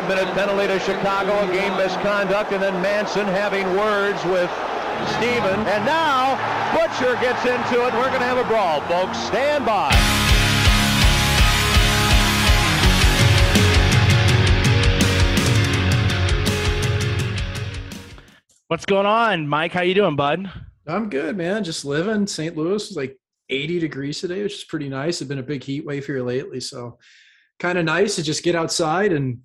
five-minute penalty to Chicago, a game misconduct, and then Manson having words with Steven. And now Butcher gets into it. We're going to have a brawl, folks. Stand by. What's going on, Mike? How you doing, bud? I'm good, man. Just living. St. Louis is like 80 degrees today, which is pretty nice. It's been a big heat wave here lately, so kind of nice to just get outside and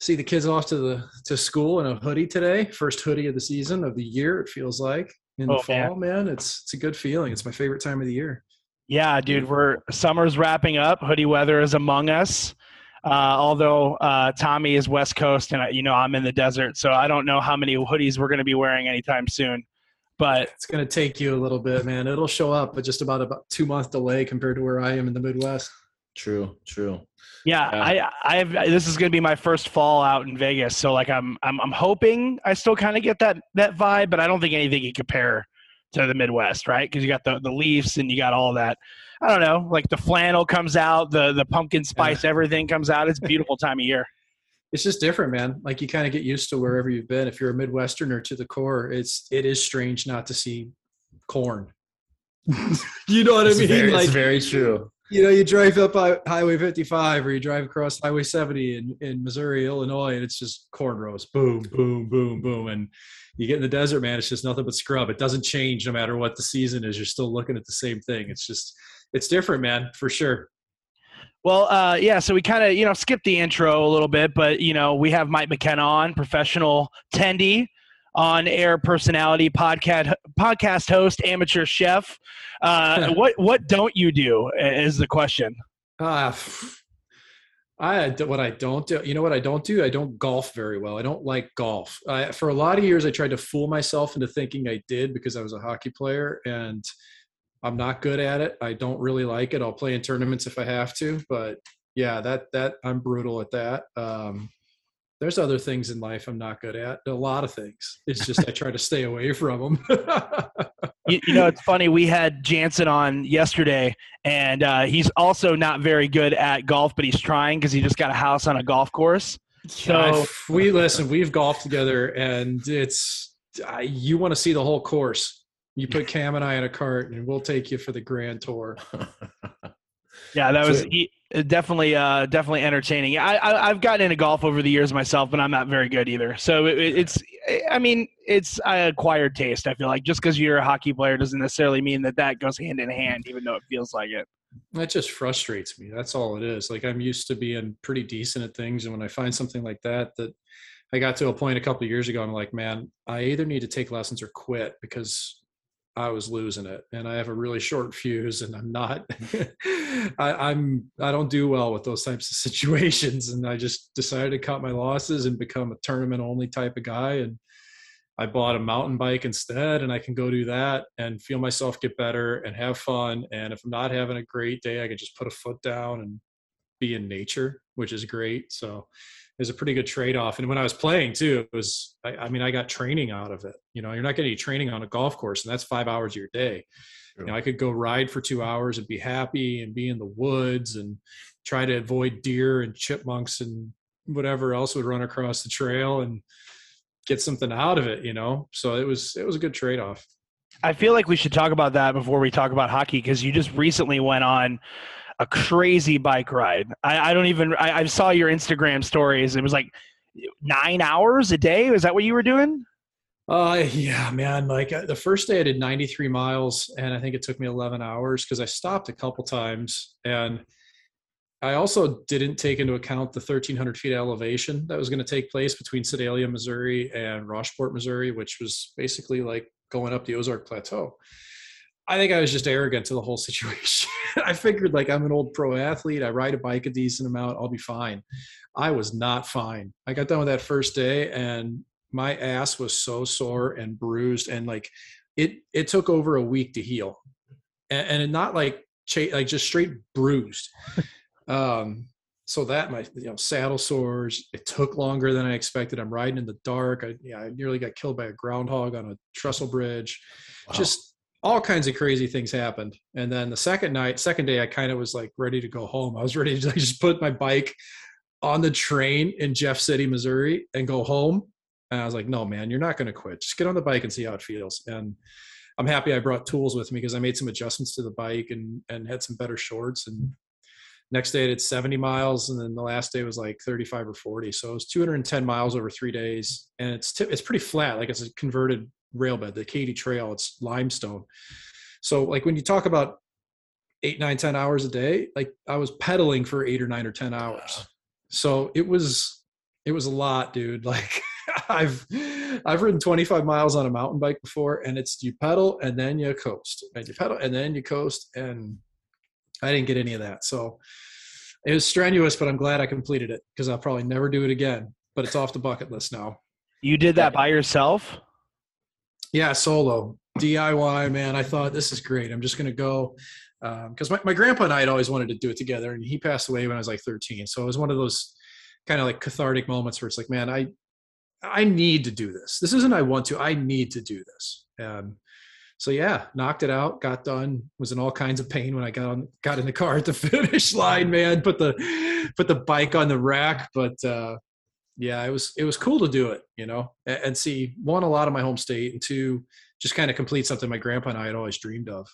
see the kids off to the to school in a hoodie today. First hoodie of the season of the year. It feels like in Oh, the fall, man. It's it's a good feeling. It's my favorite time of the year. Yeah, dude, we're summer's wrapping up. Hoodie weather is among us. Uh, although uh, Tommy is West Coast, and I, you know I'm in the desert, so I don't know how many hoodies we're going to be wearing anytime soon. But It's going to take you a little bit, man. It'll show up, but just about about two month delay compared to where I am in the Midwest. True, true. yeah, Yeah. I, I have. This is going to be my first fall out in Vegas, so like I'm, I'm, I'm hoping I still kind of get that that vibe, but I don't think anything can compare to the Midwest, right? Because you got the the Leafs and you got all that. I don't know, like the flannel comes out, the the pumpkin spice, everything comes out. It's a beautiful time of year. it's just different, man. Like you kind of get used to wherever you've been. If you're a Midwesterner to the core, it's it is strange not to see corn. you know what I mean? very, like it's very true. You know, you drive up Hi- Highway 55 or you drive across Highway 70 in, in Missouri, Illinois, and it's just corn rows, boom, boom, boom, boom. And you get in the desert, man, it's just nothing but scrub. It doesn't change no matter what the season is. You're still looking at the same thing. It's just, it's different, man, for sure. Well, uh, yeah, so we kind of, you know, skipped the intro a little bit, but, you know, we have Mike McKenna on, professional tendy, on air personality, podcast, podcast host, amateur chef. Uh, what, what don't you do is the question. Uh, I what I don't do, you know what I don't do? I don't golf very well. I don't like golf. I, for a lot of years, I tried to fool myself into thinking I did because I was a hockey player, and I'm not good at it. I don't really like it. I'll play in tournaments if I have to, but yeah, that that I'm brutal at that. Um, there's other things in life I'm not good at. A lot of things. It's just I try to stay away from them. You, you know, it's funny. We had Janssen on yesterday, and uh, he's also not very good at golf, but he's trying because he just got a house on a golf course. So we listen. We've golfed together, and it's I, you want to see the whole course. You put Cam and I in a cart, and we'll take you for the grand tour. Yeah, that was So- he, definitely uh, definitely entertaining. I, I I've gotten into golf over the years myself, but I'm not very good either. So it, it's I mean it's acquired taste. I feel like just because you're a hockey player doesn't necessarily mean that that goes hand in hand, even though it feels like it. That just frustrates me. That's all it is. Like I'm used to being pretty decent at things, and when I find something like that, that I got to a point a couple years ago, I'm like, man, I either need to take lessons or quit because I was losing it, and I have a really short fuse, and I'm not. I, I'm I don't do well with those types of situations, and I just decided to cut my losses and become a tournament only type of guy, and I bought a mountain bike instead, and I can go do that and feel myself get better and have fun. And if I'm not having a great day, I can just put a foot down and be in nature, which is great. So there's a pretty good trade off. And when I was playing too, it was, I, I mean, I got training out of it. You know, you're not getting any training on a golf course, and that's five hours of your day. You know, I could go ride for two hours and be happy and be in the woods and try to avoid deer and chipmunks and whatever else would run across the trail and get something out of it, you know? So it was, it was a good trade off. I feel like we should talk about that before we talk about hockey because you just recently went on a crazy bike ride. I, I don't even I, I saw your Instagram stories. It was like nine hours a day. Was that what you were doing? Uh, yeah, man. Like uh, the first day I did 93 miles and I think it took me 11 hours because I stopped a couple times. And I also didn't take into account the 1300 feet elevation that was going to take place between Sedalia, Missouri and Rocheport, Missouri, which was basically like going up the Ozark Plateau. I think I was just arrogant to the whole situation. I figured like I'm an old pro athlete. I ride a bike a decent amount. I'll be fine. I was not fine. I got done with that first day and my ass was so sore and bruised and like it it took over a week to heal and, and not like cha- like just straight bruised um so that my you know saddle sores it took longer than i expected i'm riding in the dark i yeah i nearly got killed by a groundhog on a trestle bridge Wow. just all kinds of crazy things happened and then the second night second day i kind of was like ready to go home i was ready to just put my bike on the train in Jeff City, Missouri, and go home. And I was like, no, man, you're not going to quit. Just get on the bike and see how it feels. And I'm happy I brought tools with me because I made some adjustments to the bike and and had some better shorts. And next day I did 70 miles, and then the last day was like 35 or 40. So it was 210 miles over three days, and it's t- it's pretty flat. Like it's a converted rail bed, the Katy Trail. It's limestone. So like when you talk about eight, nine, ten hours a day, like I was pedaling for eight or nine or ten hours. So it was it was a lot, dude. Like I've I've ridden 25 miles on a mountain bike before, and it's you pedal and then you coast, and you pedal and then you coast, and I didn't get any of that. So it was strenuous, but I'm glad I completed it because I'll probably never do it again. But it's off the bucket list now. You did that by yourself? Yeah, solo DIY, man. I thought this is great. I'm just gonna go because um, my, my grandpa and I had always wanted to do it together, and he passed away when I was like 13. So it was one of those kind of like cathartic moments where it's like, man, I I need to do this. This isn't I want to. I need to do this. Um, so yeah, knocked it out, got done. Was in all kinds of pain when I got on, got in the car at the finish line. Man, put the put the bike on the rack, but uh, yeah, it was it was cool to do it, you know, and, see one a lot of my home state, and two just kind of complete something my grandpa and I had always dreamed of.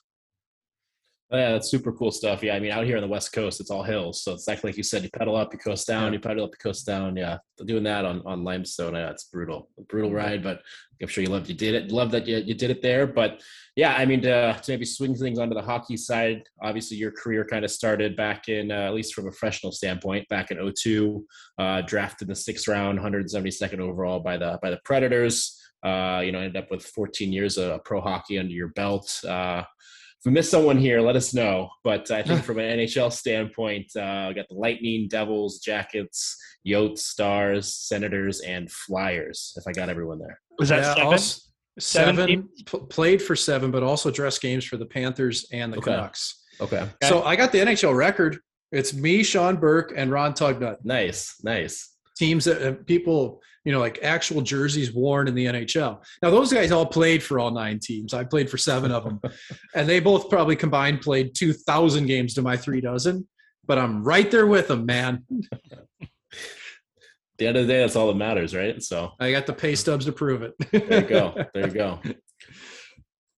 Oh, yeah, that's super cool stuff. Yeah, I mean, out here on the West Coast, it's all hills, so it's like like you said, you pedal up, you coast down, you pedal up, you coast down. Yeah, doing that on on limestone, yeah, it's brutal, a brutal ride. But I'm sure you loved you did it. Love that you, you did it there. But yeah, I mean, to, to maybe swing things onto the hockey side, obviously your career kind of started back in, uh, at least from a professional standpoint, back in 02, uh, drafted in the sixth round, 172nd overall by the by the Predators. Uh, you know, ended up with 14 years of pro hockey under your belt. Uh, we miss someone here, let us know. But I think from an NHL standpoint, uh, we got the Lightning, Devils, Jackets, Yotes, Stars, Senators, and Flyers. If I got everyone there, was that yeah, seven? Also, seven, p- played for seven, but also dressed games for the Panthers and the okay. Canucks. Okay. So I got the NHL record. It's me, Sean Burke, and Ron Tugnutt. Nice, nice teams that uh, people you know like actual jerseys worn in the NHL. Now those guys all played for all nine teams. I played for seven of them, and they both probably combined played two thousand games to my three dozen. But I'm right there with them, man. the end of the day, that's all that matters, right? So I got the pay stubs to prove it. there you go. There you go.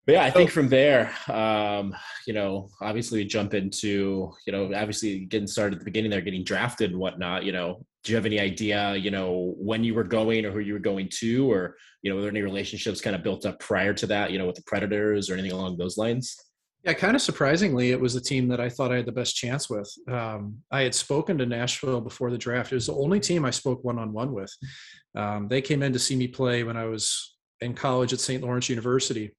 But yeah, I think from there, um, you know, obviously we jump into, you know, obviously getting started at the beginning there, getting drafted and whatnot. You know, do you have any idea, you know, when you were going or who you were going to, or you know, were there any relationships kind of built up prior to that, you know, with the Predators or anything along those lines? Yeah, kind of surprisingly, it was the team that I thought I had the best chance with. Um, I had spoken to Nashville before the draft. It was the only team I spoke one on one with. Um, they came in to see me play when I was in college at St. Lawrence University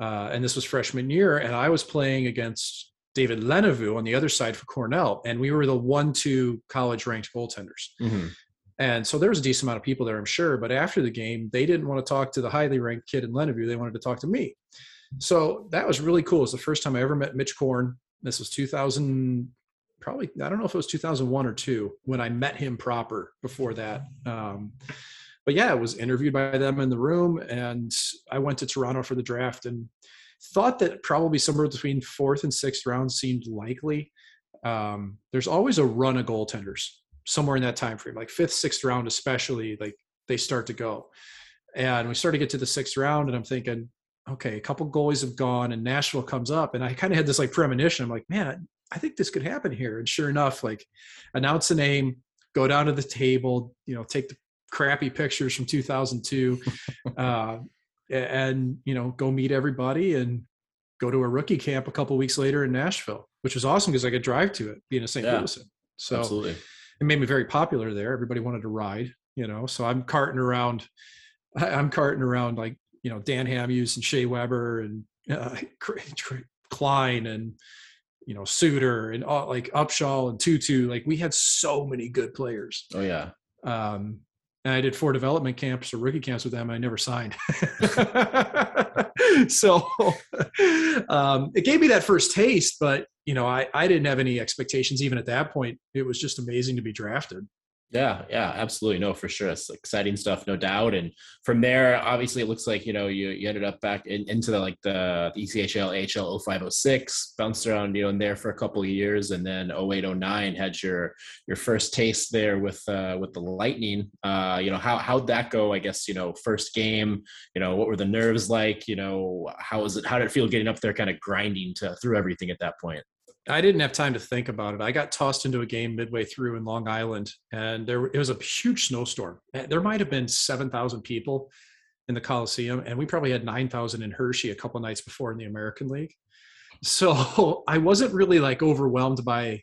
uh, and this was freshman year, and I was playing against David LeNeveu on the other side for Cornell, and we were the one-two college-ranked goaltenders. Mm-hmm. And so there was a decent amount of people there, I'm sure. But after the game, they didn't want to talk to the highly ranked kid in LeNeveu. They wanted to talk to me. So that was really cool. It was the first time I ever met Mitch Korn. This was 2000, probably, I don't know if it was 2001 or two when I met him proper before that. Um, but yeah, I was interviewed by them in the room, and I went to Toronto for the draft and thought that probably somewhere between fourth and sixth round seemed likely. Um, there's always a run of goaltenders somewhere in that time frame, like fifth, sixth round, especially. Like they start to go, and we start to get to the sixth round, and I'm thinking, okay, a couple goalies have gone, and Nashville comes up, and I kind of had this like premonition. I'm like, man, I, I think this could happen here, and sure enough, like announce the name, go down to the table, you know, take the crappy pictures from 2002 uh, and you know go meet everybody and go to a rookie camp a couple weeks later in nashville which was awesome because i could drive to it being a st yeah, louisan so absolutely. it made me very popular there everybody wanted to ride you know so i'm carting around i'm carting around like you know dan hamhuis and shea weber and uh, klein and you know Suter and all, like Upshall and Tootoo Like we had so many good players. Oh yeah. Um, and I did four development camps or rookie camps with them. I never signed. so um, it gave me that first taste, but you know, I, I didn't have any expectations even at that point. It was just amazing to be drafted. Yeah, yeah, absolutely. No, for sure. It's exciting stuff, no doubt. And from there, obviously, it looks like you know you, you ended up back in, into the like the, the ECHL, AHL 0506, bounced around you know in there for a couple of years, and then 0809 had your your first taste there with uh, with the Lightning. Uh, you know how how'd that go? I guess you know first game. You know what were the nerves like? You know how was it? How did it feel getting up there, kind of grinding to through everything at that point? I didn't have time to think about it. I got tossed into a game midway through in Long Island, and there it was a huge snowstorm. There might have been seven thousand people in the Coliseum, and we probably had nine thousand in Hershey a couple nights before in the American League. So I wasn't really like overwhelmed by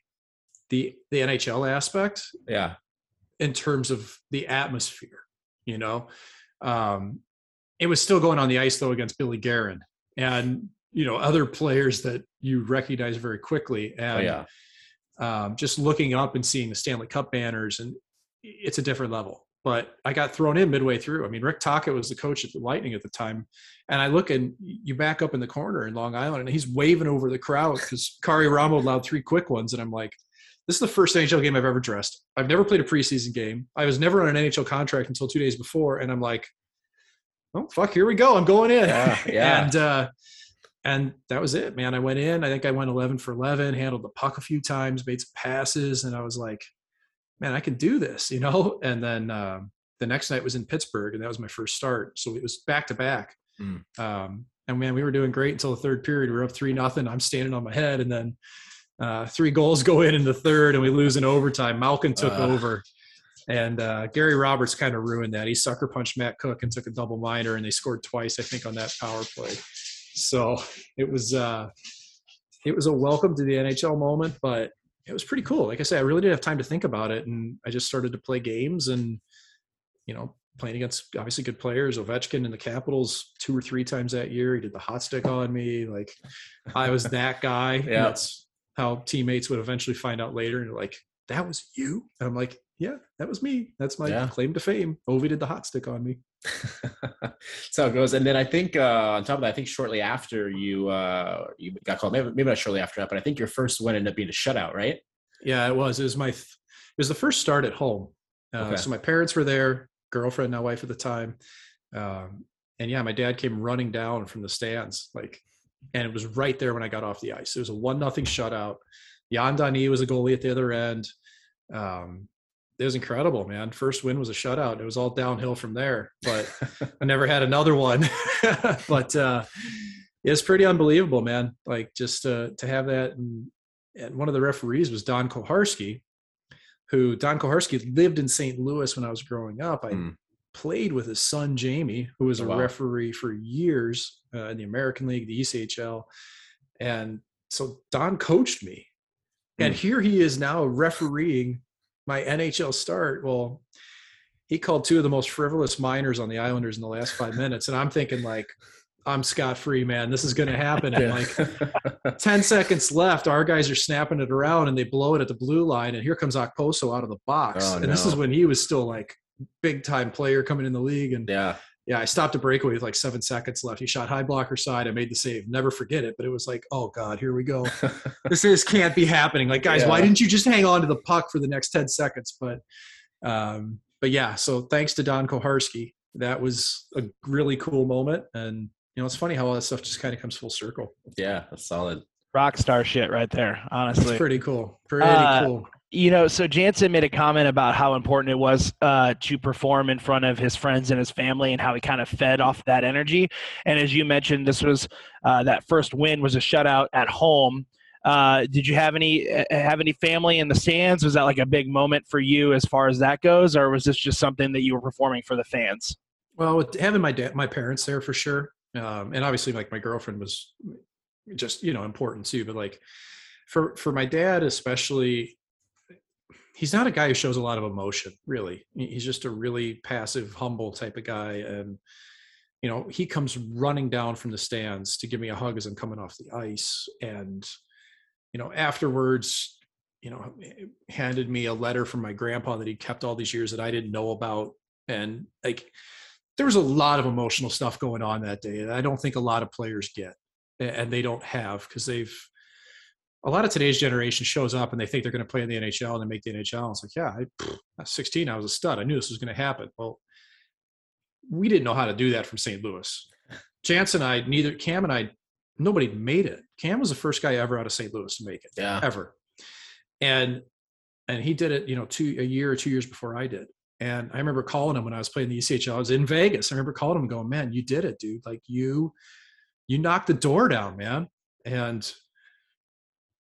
the the NHL aspect. Yeah, in terms of the atmosphere, you know, um, it was still going on the ice though against Billy Guerin, and you know other players that you recognize very quickly oh, and yeah, um, just looking up and seeing the stanley cup banners and it's a different level. But i got thrown in midway through. I mean rick Tocchet was the coach at the lightning at the time and i look and you back up in the corner in long island and he's waving over the crowd because Karri Ramo allowed three quick ones and i'm like this is the first nhl game i've ever dressed. I've never played a preseason game. I was never on an nhl contract until two days before and i'm like oh fuck here we go. I'm going in. Yeah, yeah. and uh and that was it, man. I went in. I think I went 11 for 11, handled the puck a few times, made some passes, and I was like, man, I can do this, you know. And then um, the next night was in Pittsburgh, and that was my first start. So it was back to back. Mm. Um, and man, we were doing great until the third period. We were up three nothing. I'm standing on my head, and then uh, three goals go in in the third, and we lose in overtime. Malkin took Uh. over. And uh, Gary Roberts kind of ruined that. He sucker punched Matt Cooke and took a double minor, and they scored twice, I think, on that power play. So it was uh, it was a welcome to the NHL moment, but it was pretty cool. Like I said, I really didn't have time to think about it, and I just started to play games, and you know, playing against obviously good players. Ovechkin in the Capitals two or three times that year. He did the hot stick on me. Like I was that guy. And Yeah. That's how teammates would eventually find out later, and like, "That was you." And I'm like, "Yeah, that was me. That's my Yeah. claim to fame." Ovi did the hot stick on me. That's how it goes. And then I think uh, on top of that, I think shortly after you uh, you got called, maybe, maybe not shortly after that, but I think your first one ended up being a shutout, right? Yeah, it was. It was my. Th- it was the first start at home. Uh, Okay. So my parents were there, girlfriend, now wife at the time, um, and yeah, my dad came running down from the stands, like, and it was right there when I got off the ice. It was a one nothing shutout. Yann Danis was a goalie at the other end. Um, it was incredible, man. First win was a shutout. It was all downhill from there, but I never had another one. but uh, it's pretty unbelievable, man. Like just uh, to have that. And, and one of the referees was Don Koharski, who Don Koharski lived in St. Louis when I was growing up. I Hmm. played with his son Jamie, who was Oh, a wow. referee for years uh, in the American League, the ECHL, and so Don coached me. And Hmm. here he is now refereeing my NHL start. Well, he called two of the most frivolous minors on the Islanders in the last five minutes, and I'm thinking like, I'm scot free, man. This is going to happen. And like 10 seconds left, our guys are snapping it around and they blow it at the blue line. And here comes Okposo out of the box. Oh, and this is when he was still like big time player coming in the league. And yeah. Yeah, I stopped a breakaway with like seven seconds left. He shot high blocker side. I made the save. Never forget it. But it was like, oh God, here we go. this is can't be happening. Like, guys, why didn't you just hang on to the puck for the next 10 seconds? But um, but yeah, so thanks to Don Koharski. That was a really cool moment. And you know, it's funny how all that stuff just kind of comes full circle. yeah, that's solid. Rock star shit right there, honestly. It's pretty cool. Pretty Uh, cool. You know, so Janssen made a comment about how important it was uh, to perform in front of his friends and his family, and how he kind of fed off that energy. And as you mentioned, this was uh, that first win was a shutout at home. Uh, did you have any uh, have any family in the stands? Was that like a big moment for you as far as that goes, or was this just something that you were performing for the fans? Well, with having my dad, my parents there for sure, um, and obviously like my girlfriend was just you know important too. But like for for my dad especially, he's not a guy who shows a lot of emotion. Really, he's just a really passive, humble type of guy, and you know he comes running down from the stands to give me a hug as I'm coming off the ice, and you know afterwards, you know handed me a letter from my grandpa that he kept all these years that I didn't know about, and like there was a lot of emotional stuff going on that day that I don't think a lot of players get and they don't have because they've a lot of today's generation shows up and they think they're going to play in the NHL and they make the NHL. It's like, yeah, I, at 16, I was a stud. I knew this was going to happen. Well, we didn't know how to do that from St. Louis. Chance and I, neither Cam and I, nobody made it. Cam was the first guy ever out of St. Louis to make it, Yeah. ever. And and he did it, you know, two a year or two years before I did. And I remember calling him when I was playing the ECHL. I was in Vegas. I remember calling him, going, "Man, you did it, dude! Like you, you knocked the door down, man." And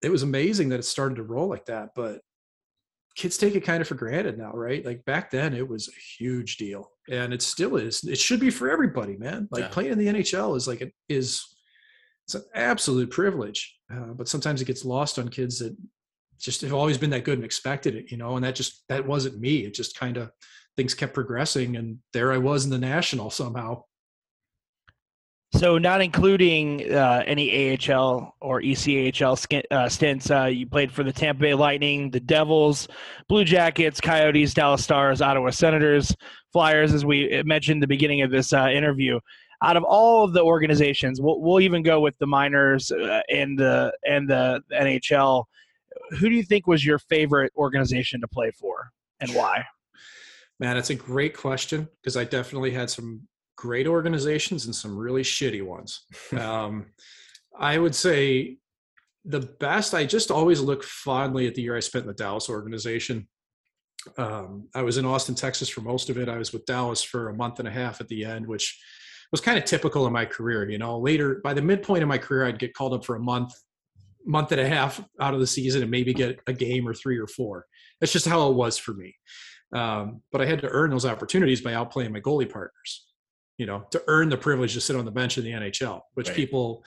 it was amazing that it started to roll like that. But kids take it kind of for granted now, right? Like back then, it was a huge deal, and it still is. It should be for everybody, man. Like Yeah. playing in the NHL is like it is. It's an absolute privilege, uh, but sometimes it gets lost on kids that just have always been that good and expected it, you know. And that just that wasn't me. It just kind of things kept progressing, and there I was in the national somehow. So, not including uh, any AHL or ECHL uh, stints, uh, you played for the Tampa Bay Lightning, the Devils, Blue Jackets, Coyotes, Dallas Stars, Ottawa Senators, Flyers, as we mentioned the beginning of this uh, interview. Out of all of the organizations, we'll, we'll even go with the minors uh, and the and the NHL. Who do you think was your favorite organization to play for, and why? Man, that's a great question because I definitely had some great organizations and some really shitty ones. um, I would say the best. I just always look fondly at the year I spent in the Dallas organization. Um, I was in Austin, Texas for most of it. I was with Dallas for a month and a half at the end, which was kind of typical in my career. You know, later by the midpoint of my career, I'd get called up for a month, month and a half out of the season, and maybe get a game or three or four. That's just how it was for me. Um, but I had to earn those opportunities by outplaying my goalie partners. You know, to earn the privilege to sit on the bench in the NHL, which Right. people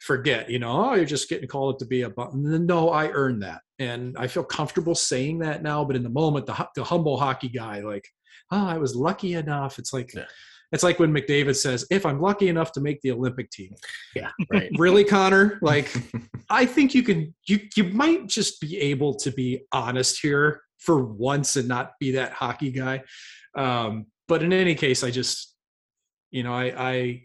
forget. You know, oh, you're just getting called up to be a. bu-" No, I earned that, and I feel comfortable saying that now. But in the moment, the the humble hockey guy, like, oh, I was lucky enough. It's like. Yeah. It's like when McDavid says, "If I'm lucky enough to make the Olympic team." Yeah. Right. Really, Connor? Like, I think you can you you might just be able to be honest here for once and not be that hockey guy. Um, but in any case, I just you know I I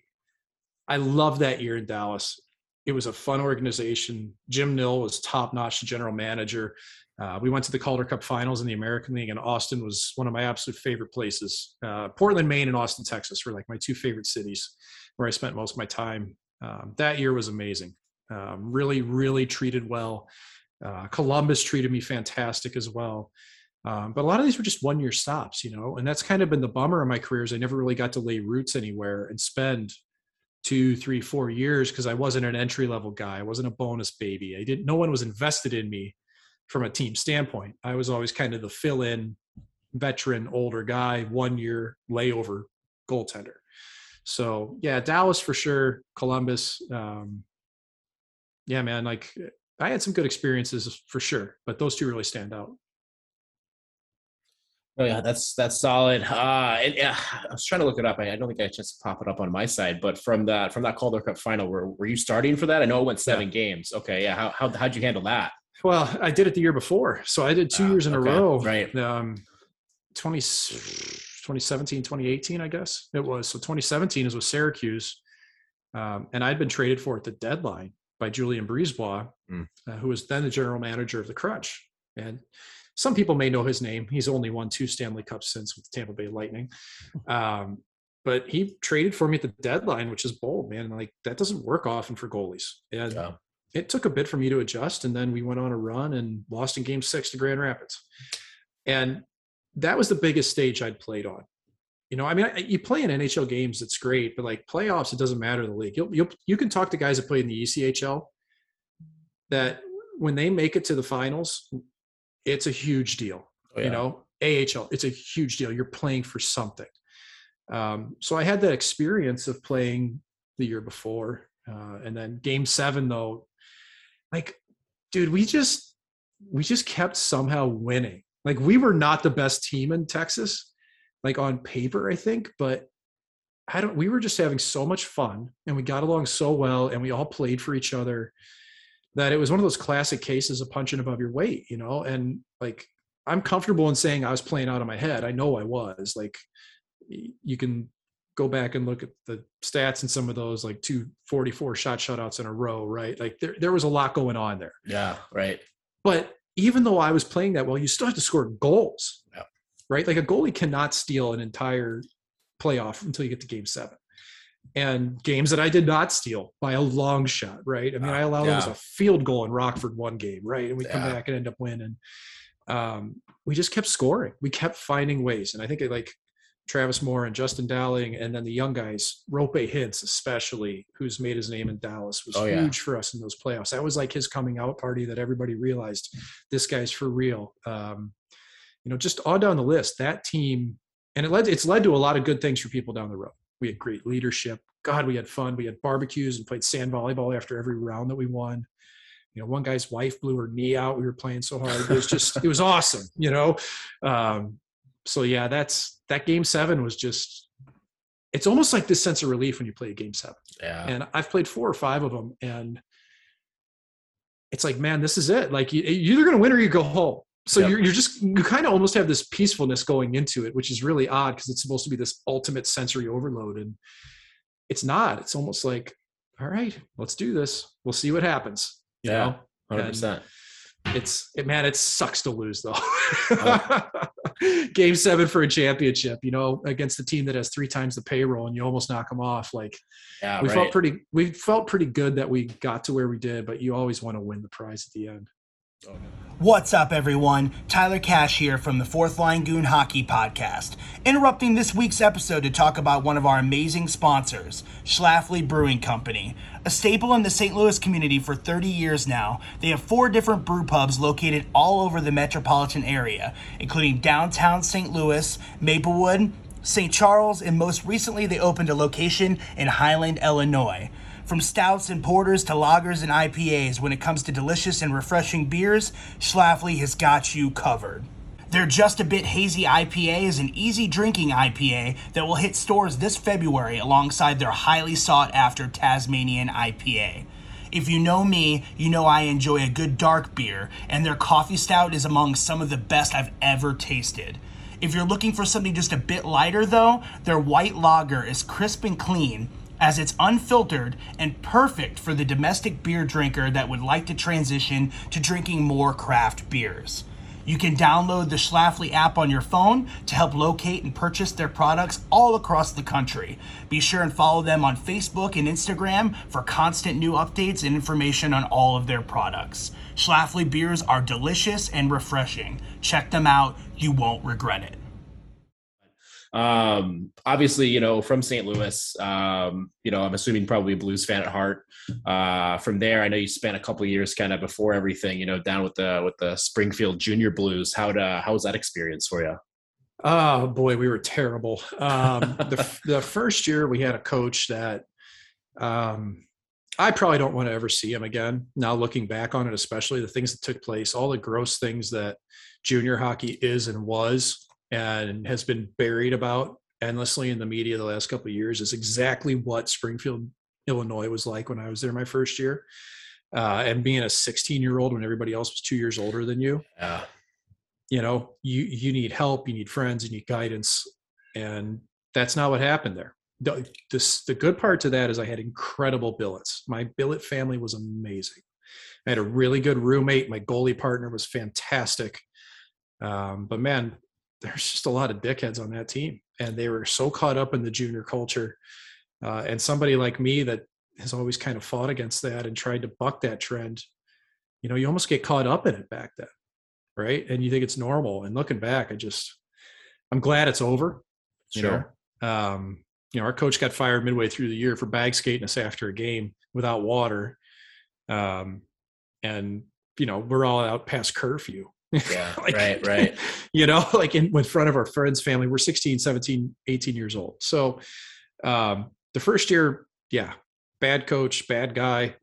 I love that year in Dallas. It was a fun organization. Jim Nill was top notch general manager. Uh, we went to the Calder Cup Finals in the American League, and Austin was one of my absolute favorite places. Uh, Portland, Maine, and Austin, Texas were like my two favorite cities where I spent most of my time. Um, that year was amazing. Um, really, really treated well. Uh, Columbus treated me fantastic as well. Um, but a lot of these were just one year stops, you know, and that's kind of been the bummer of my career is I never really got to lay roots anywhere and spend two, three, four years because I wasn't an entry level guy. I wasn't a bonus baby. I didn't. No one was invested in me from a team standpoint. I was always kind of the fill in veteran, older guy, one year layover goaltender. So yeah, Dallas for sure. Columbus. Um, yeah, man. Like I had some good experiences for sure, but those two really stand out. Oh yeah, that's that's solid. Uh, and yeah, I was trying to look it up. I, I don't think I had a chance to pop it up on my side. But from that from that Calder Cup final, were were you starting for that? I know it went seven games. Okay, yeah. How how how'd you handle that? Well, I did it the year before, so I did two Ah, years in okay, a row. right. Um, 20, 2017, 2018, I guess it was. So 2017 is with Syracuse, um, and I'd been traded for at the deadline by Julien BriseBois, Mm. uh, who was then the general manager of the Crunch. And some people may know his name. He's only won two Stanley Cups since with the Tampa Bay Lightning. Um, but he traded for me at the deadline, which is bold, man. Like that doesn't work often for goalies. And Yeah. it took a bit for me to adjust. And then we went on a run and lost in game six to Grand Rapids. And that was the biggest stage I'd played on. You know, I mean, I, you play in NHL games, it's great, but like playoffs, it doesn't matter the league. You'll, you'll, you can talk to guys that play in the ECHL that when they make it to the finals, it's a huge deal Oh, yeah. you know ahl it's a huge deal. You're playing for something. Um, so i had that experience of playing the year before uh, and then game seven though like dude we just we just kept somehow winning. Like we were not the best team in texas like on paper i think but i don't we were just having so much fun and we got along so well and we all played for each other that it was one of those classic cases of punching above your weight you know and like I'm comfortable in saying I was playing out of my head. I know I was. Like you can go back and look at the stats and some of those like two 44 shot shutouts in a row, right? Like there, there was a lot going on there. Yeah, right. But even though I was playing that well, you still have to score goals, Yeah. right? Like a goalie cannot steal an entire playoff until you get to game seven. And games that I did not steal by a long shot, right? I mean, I allowed them a field goal in Rockford one game, right? And we come Yeah. back and end up winning. Um, we just kept scoring. We kept finding ways. And I think it, like Travis Morin and Justin Dowling, and then the young guys, Roope Hintz, especially, who's made his name in Dallas, was Oh, yeah. huge for us in those playoffs. That was like his coming out party that everybody realized this guy's for real. Um, you know, just all down the list, that team, and it led it's led to a lot of good things for people down the road. We had great leadership. God, we had fun. We had barbecues and played sand volleyball after every round that we won. You know, one guy's wife blew her knee out. We were playing so hard. It was just, it was awesome. You know, um, so yeah, that's that game seven was just. It's almost like this sense of relief when you play a game seven Yeah. and I've played four or five of them, and it's like, man, this is it. Like you, you're either going to win or you go home. So Yep. you're you're just you kind of almost have this peacefulness going into it, which is really odd because it's supposed to be this ultimate sensory overload, and it's not. It's almost like, all right, let's do this. We'll see what happens. You Yeah. know? Hundred percent. It's it, man, it sucks to lose though. Oh, Game seven for a championship, you know, against a team that has three times the payroll, and you almost knock them off. Like Yeah. we right. felt pretty we felt pretty good that we got to where we did but you always want to win the prize at the end oh, What's up, everyone? Tyler Cash here from the Fourth Line Goon Hockey Podcast, interrupting this week's episode to talk about one of our amazing sponsors, Schlafly Brewing Company. A staple in the St. Louis community for 30 years now, they have four different brew pubs located all over the metropolitan area, including downtown St. Louis, Maplewood, St. Charles, and most recently they opened a location in Highland, Illinois. From stouts and porters to lagers and IPAs, when it comes to delicious and refreshing beers, Schlafly has got you covered. Their Just a Bit Hazy IPA is an easy drinking IPA that will hit stores this February alongside their highly sought after Tasmanian IPA. If you know me, you know I enjoy a good dark beer, and their coffee stout is among some of the best I've ever tasted. If you're looking for something just a bit lighter, though, their white lager is crisp and clean, as it's unfiltered and perfect for the domestic beer drinker that would like to transition to drinking more craft beers. You can download the Schlafly app on your phone to help locate and purchase their products all across the country. Be sure and follow them on Facebook and Instagram for constant new updates and information on all of their products. Schlafly beers are delicious and refreshing. Check them out, you won't regret it. Um, obviously, you know, from St. Louis, um, you know, I'm assuming probably a blues fan at heart. Uh, from there, I know you spent a couple years kind of before everything, you know, down with the with the Springfield Junior Blues. How to how was that experience for you? oh boy we were terrible um, the, the first year we had a coach that um, i probably don't want to ever see him again now looking back on it especially the things that took place all the gross things that junior hockey is and was and has been buried about endlessly in the media the last couple of years is exactly what springfield illinois was like when i was there my first year. Uh, and being a 16 year old when everybody else was two years older than you Yeah, you know you you need help you need friends you need guidance and that's not what happened there. The, this, the good part to that is i had incredible billets. My billet family was amazing. I had a really good roommate. My goalie partner was fantastic. Um, but man there's just a lot of dickheads on that team and they were so caught up in the junior culture uh, and somebody like me that has always kind of fought against that and tried to buck that trend you know you almost get caught up in it back then right and you think it's normal and looking back i just i'm glad it's over you sure. know um you know our coach got fired midway through the year for bag skating us after a game without water um and you know we're all out past curfew Yeah, Like, right, right. you know like in, in front of our friends family we're 16 17 18 years old. So um the first year yeah bad coach bad guy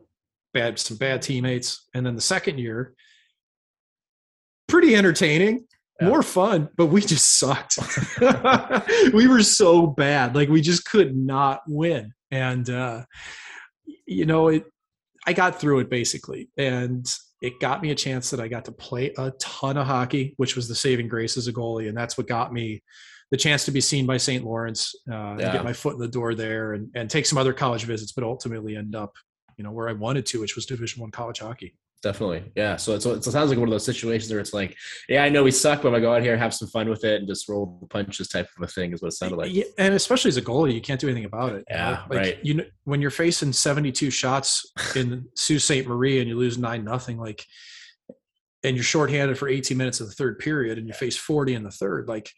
bad some bad teammates. And then the second year pretty entertaining Yeah. more fun but we just sucked. We were so bad like we just could not win. And uh you know it i got through it basically. And it got me a chance that I got to play a ton of hockey, which was the saving grace as a goalie, and that's what got me the chance to be seen by St. Lawrence uh, and Yeah. get my foot in the door there, and, and take some other college visits, but ultimately end up, you know, where I wanted to, which was Division One college hockey. Definitely. Yeah. So it's, it sounds like one of those situations where it's like, yeah, I know we suck, but I'm going to go out here have some fun with it and just roll the punches type of a thing is what it sounded like. Yeah, and especially as a goalie, you can't do anything about it. you know? Yeah, like, right. You know, when you're facing 72 shots in Sault Ste. Marie and you lose nine nothing, like, and you're shorthanded for 18 minutes of the third period, and you face 40 in the third, like,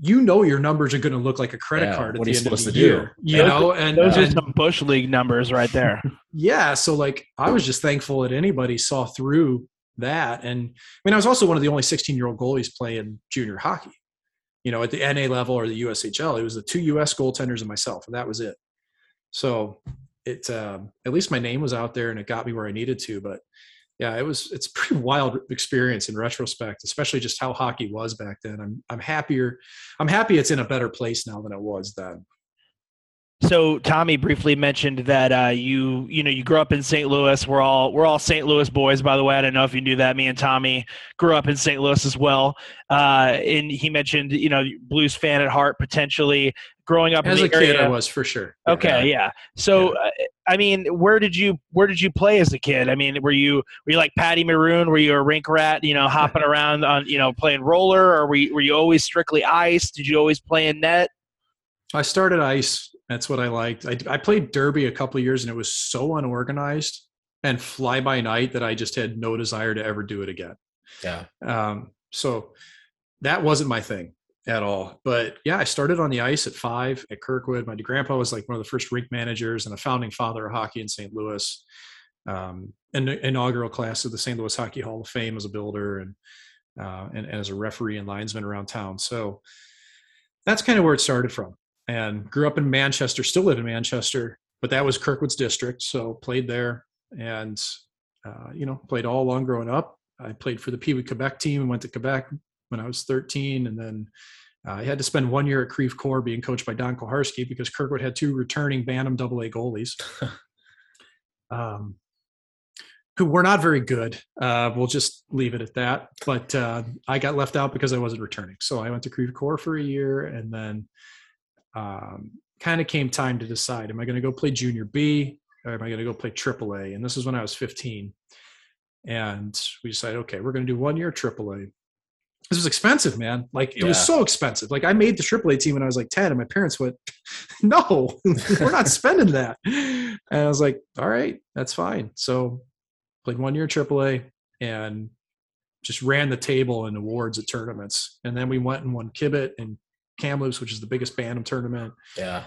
you know your numbers are going to look like a credit Yeah, card at what the are you end of supposed the to do? year. You Those- know, and, Those are some bush league numbers right there. yeah so like i was just thankful that anybody saw through that and i mean i was also one of the only 16 year old goalies playing junior hockey you know at the na level or the ushl it was the two us goaltenders and myself and that was it so it um, at least my name was out there and it got me where i needed to but yeah it was it's a pretty wild experience in retrospect especially just how hockey was back then i'm i'm happier i'm happy it's in a better place now than it was then So Tommy briefly mentioned that uh, you you know you grew up in St. Louis. We're all we're all St. Louis boys, by the way. I don't know if you knew that. Me and Tommy grew up in St. Louis as well. Uh, and he mentioned you know Blues fan at heart potentially growing up as in a the kid i was for sure Okay, yeah. So, uh, I mean, where did you where did you play as a kid? I mean, were you were you like Patty Maroon? Were you a rink rat? You know, hopping around on you know playing roller, or were you, were you always strictly ice? Did you always play in net? I started ice. That's what I liked. I, I played derby a couple of years, and it was so unorganized and fly by night that I just had no desire to ever do it again. Yeah. Um, so that wasn't my thing at all. But yeah, I started on the ice at five at Kirkwood. My grandpa was like one of the first rink managers and a founding father of hockey in St. Louis. Um, an inaugural class of the St. Louis Hockey Hall of Fame as a builder and, uh, and, and as a referee and linesman around town. So that's kind of where it started from. And grew up in Manchester, still live in Manchester, but that was Kirkwood's district. So played there and, uh, you know, played all along growing up. I played for the Pee Wee Quebec team and went to Quebec when I was 13. And then uh, I had to spend one year at Creve Coeur being coached by Don Koharski because Kirkwood had two returning Bantam AA goalies um, who were not very good. Uh, we'll just leave it at that. But uh, I got left out because I wasn't returning. So I went to Creve Coeur for a year and then um, kind of came time to decide am I going to go play junior B or am I going to go play AAA? And this is when I was 15. And we decided, okay, we're going to do one year AAA. This was expensive, man. Like it was so expensive. Like I made the AAA team when I was like 10, and my parents went, No, we're not spending that. And I was like, All right, that's fine. So played one year AAA and just ran the table in awards at tournaments. And then we went and won Kibit and Kamloops, which is the biggest Bantam tournament Yeah.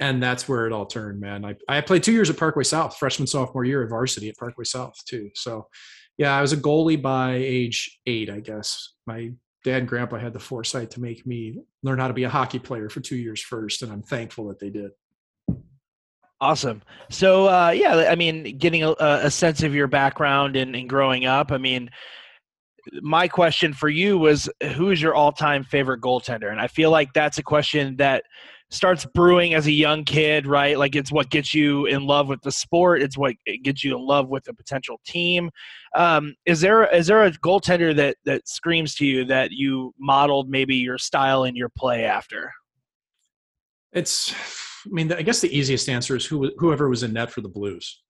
and that's where it all turned, man. I, I played two years at Parkway South, freshman sophomore year at varsity at Parkway South too. So, yeah, I was a goalie by age eight, I guess. My dad and grandpa had the foresight to make me learn how to be a hockey player for two years first, and I'm thankful that they did. Awesome. So, uh, yeah, I mean, getting a, a sense of your background and, and growing up. I mean, my question for you was, who is your all-time favorite goaltender? And I feel like that's a question that starts brewing as a young kid, right? Like it's what gets you in love with the sport. It's what gets you in love with the potential team. Um, is there is there a goaltender that that screams to you that you modeled maybe your style and your play after? It's, I mean, I guess the easiest answer is who, whoever was in net for the Blues.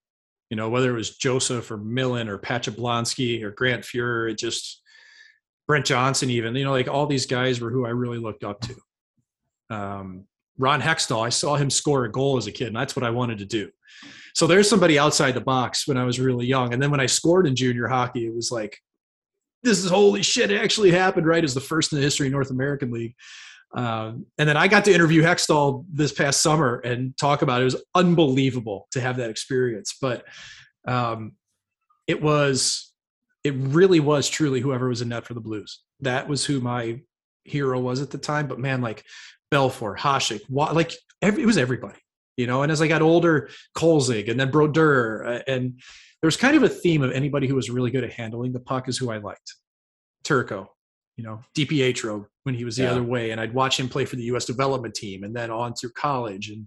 You know, whether it was Joseph or Millen or Pat Jablonski or Grant Fuhr, it just Brent Johnson, even you know, like all these guys were who I really looked up to. Um, Ron Hextall, I saw him score a goal as a kid, and that's what I wanted to do. So there's somebody outside the box when I was really young, and then when I scored in junior hockey, it was like, this is holy shit! It actually happened, right? As the first in the history of North American League. Um, and then I got to interview Hextall this past summer and talk about it. It was unbelievable to have that experience. But um, it was, it really was truly whoever was in net for the Blues. That was who my hero was at the time. But man, like Belfour, Hasek, like every, it was everybody, you know. And as I got older, Kolzig and then Brodeur, uh, and there was kind of a theme of anybody who was really good at handling the puck is who I liked. Turco, you know, DiPietro when he was the Yeah. other way, and I'd watch him play for the U.S. development team, and then on through college. And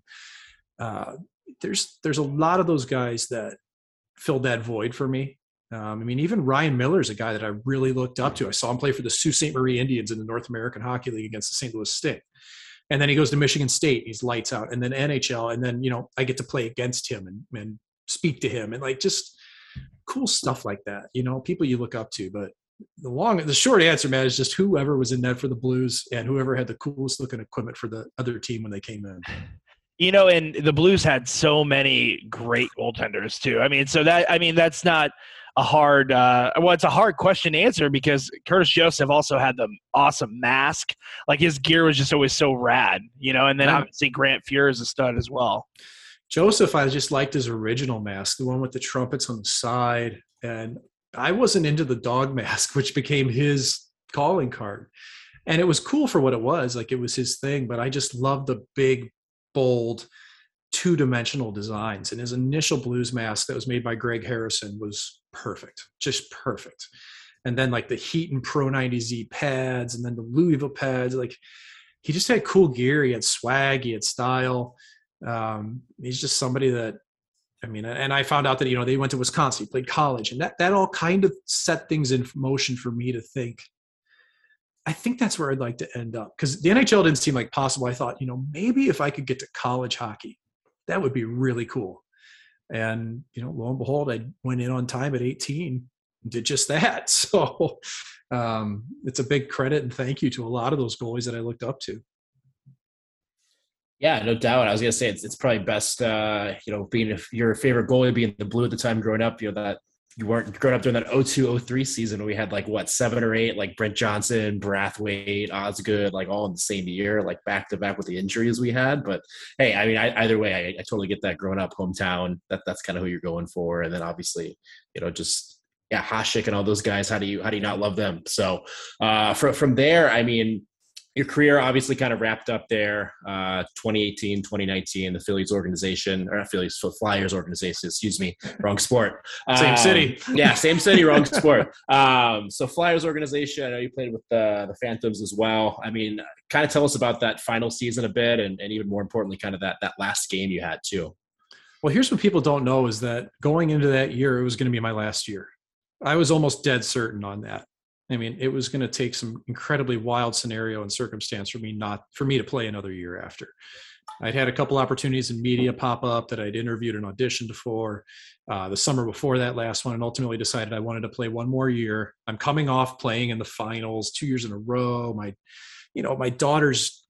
uh, there's there's a lot of those guys that filled that void for me. Um, I mean, even Ryan Miller is a guy that I really looked up to. I saw him play for the Sault Ste. Marie Indians in the North American Hockey League against the St. Louis Sting. And then he goes to Michigan State. He's lights out. And then NHL. And then, you know, I get to play against him and, and speak to him and like just cool stuff like that. You know, people you look up to. But the long, the short answer, man, is just whoever was in net for the Blues and whoever had the coolest looking equipment for the other team when they came in. You know, and the Blues had so many great goaltenders too. I mean, so that I mean, that's not a hard. Uh, well, it's a hard question to answer because Curtis Joseph also had the awesome mask. Like his gear was just always so rad, you know. And then Yeah. obviously Grant Fuhr is a stud as well. Joseph, I just liked his original mask, the one with the trumpets on the side. And I wasn't into the dog mask, which became his calling card. And it was cool for what it was. Like it was his thing, but I just loved the big, bold, two dimensional designs. And his initial blues mask that was made by Greg Harrison was perfect, just perfect. And then like the Heaton Pro 90Z pads and then the Louisville pads, like he just had cool gear. He had swag, he had style. Um, he's just somebody that I mean, and I found out that you know they went to Wisconsin, he played college, and that that all kind of set things in motion for me to think. I think that's where I'd like to end up because the NHL didn't seem like possible. I thought, you know, maybe if I could get to college hockey, that would be really cool. And you know, lo and behold, I went in on time at 18, and did just that. So um, it's a big credit and thank you to a lot of those goalies that I looked up to. Yeah, no doubt. I was gonna say it's it's probably best, uh, you know, being if your favorite goalie being the blue at the time growing up, you know that you weren't growing up during that 02 03 season we had like what seven or eight like Brent Johnson, Brathwaite, Osgood, like all in the same year, like back to back with the injuries we had. But hey, I mean, I, either way, I, I totally get that. Growing up, hometown, that that's kind of who you're going for, and then obviously, you know, just yeah, Hasek and all those guys. How do you how do you not love them? So uh, from from there, I mean, your career obviously kind of wrapped up there uh, 2018 2019 the phillies organization or phillies flyers organization excuse me wrong sport Same Um, city. yeah same city wrong sport um, so flyers organization i know you played with the, the phantoms as well i mean kind of tell us about that final season a bit and, and even more importantly kind of that that last game you had too Well, here's what people don't know is that going into that year, it was going to be my last year. I was almost dead certain on that. I mean, it was going to take some incredibly wild scenario and circumstance for me not for me to play another year after. I'd had a couple opportunities in media pop up that I'd interviewed and auditioned for uh, the summer before that last one, and ultimately decided I wanted to play one more year. I'm coming off playing in the finals two years in a row. My, you know, my daughter's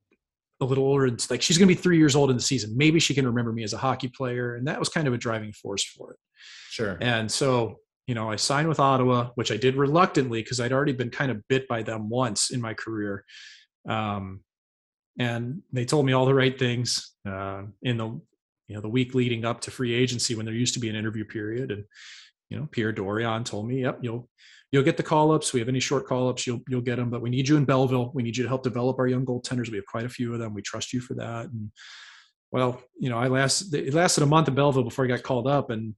a little older. It's like she's going to be three years old in the season. Maybe she can remember me as a hockey player, and that was kind of a driving force for it. sure And so, you know, I signed with Ottawa, which I did reluctantly because I'd already been kind of bit by them once in my career. Um, and they told me all the right things uh, in the you know the week leading up to free agency when there used to be an interview period. And you know, Pierre Dorion told me, "Yep, you'll you'll get the call ups. We have any short call ups, you'll you'll get them. But we need you in Belleville. We need you to help develop our young goaltenders. We have quite a few of them. We trust you for that." And well, you know, I last it lasted a month in Belleville before I got called up, and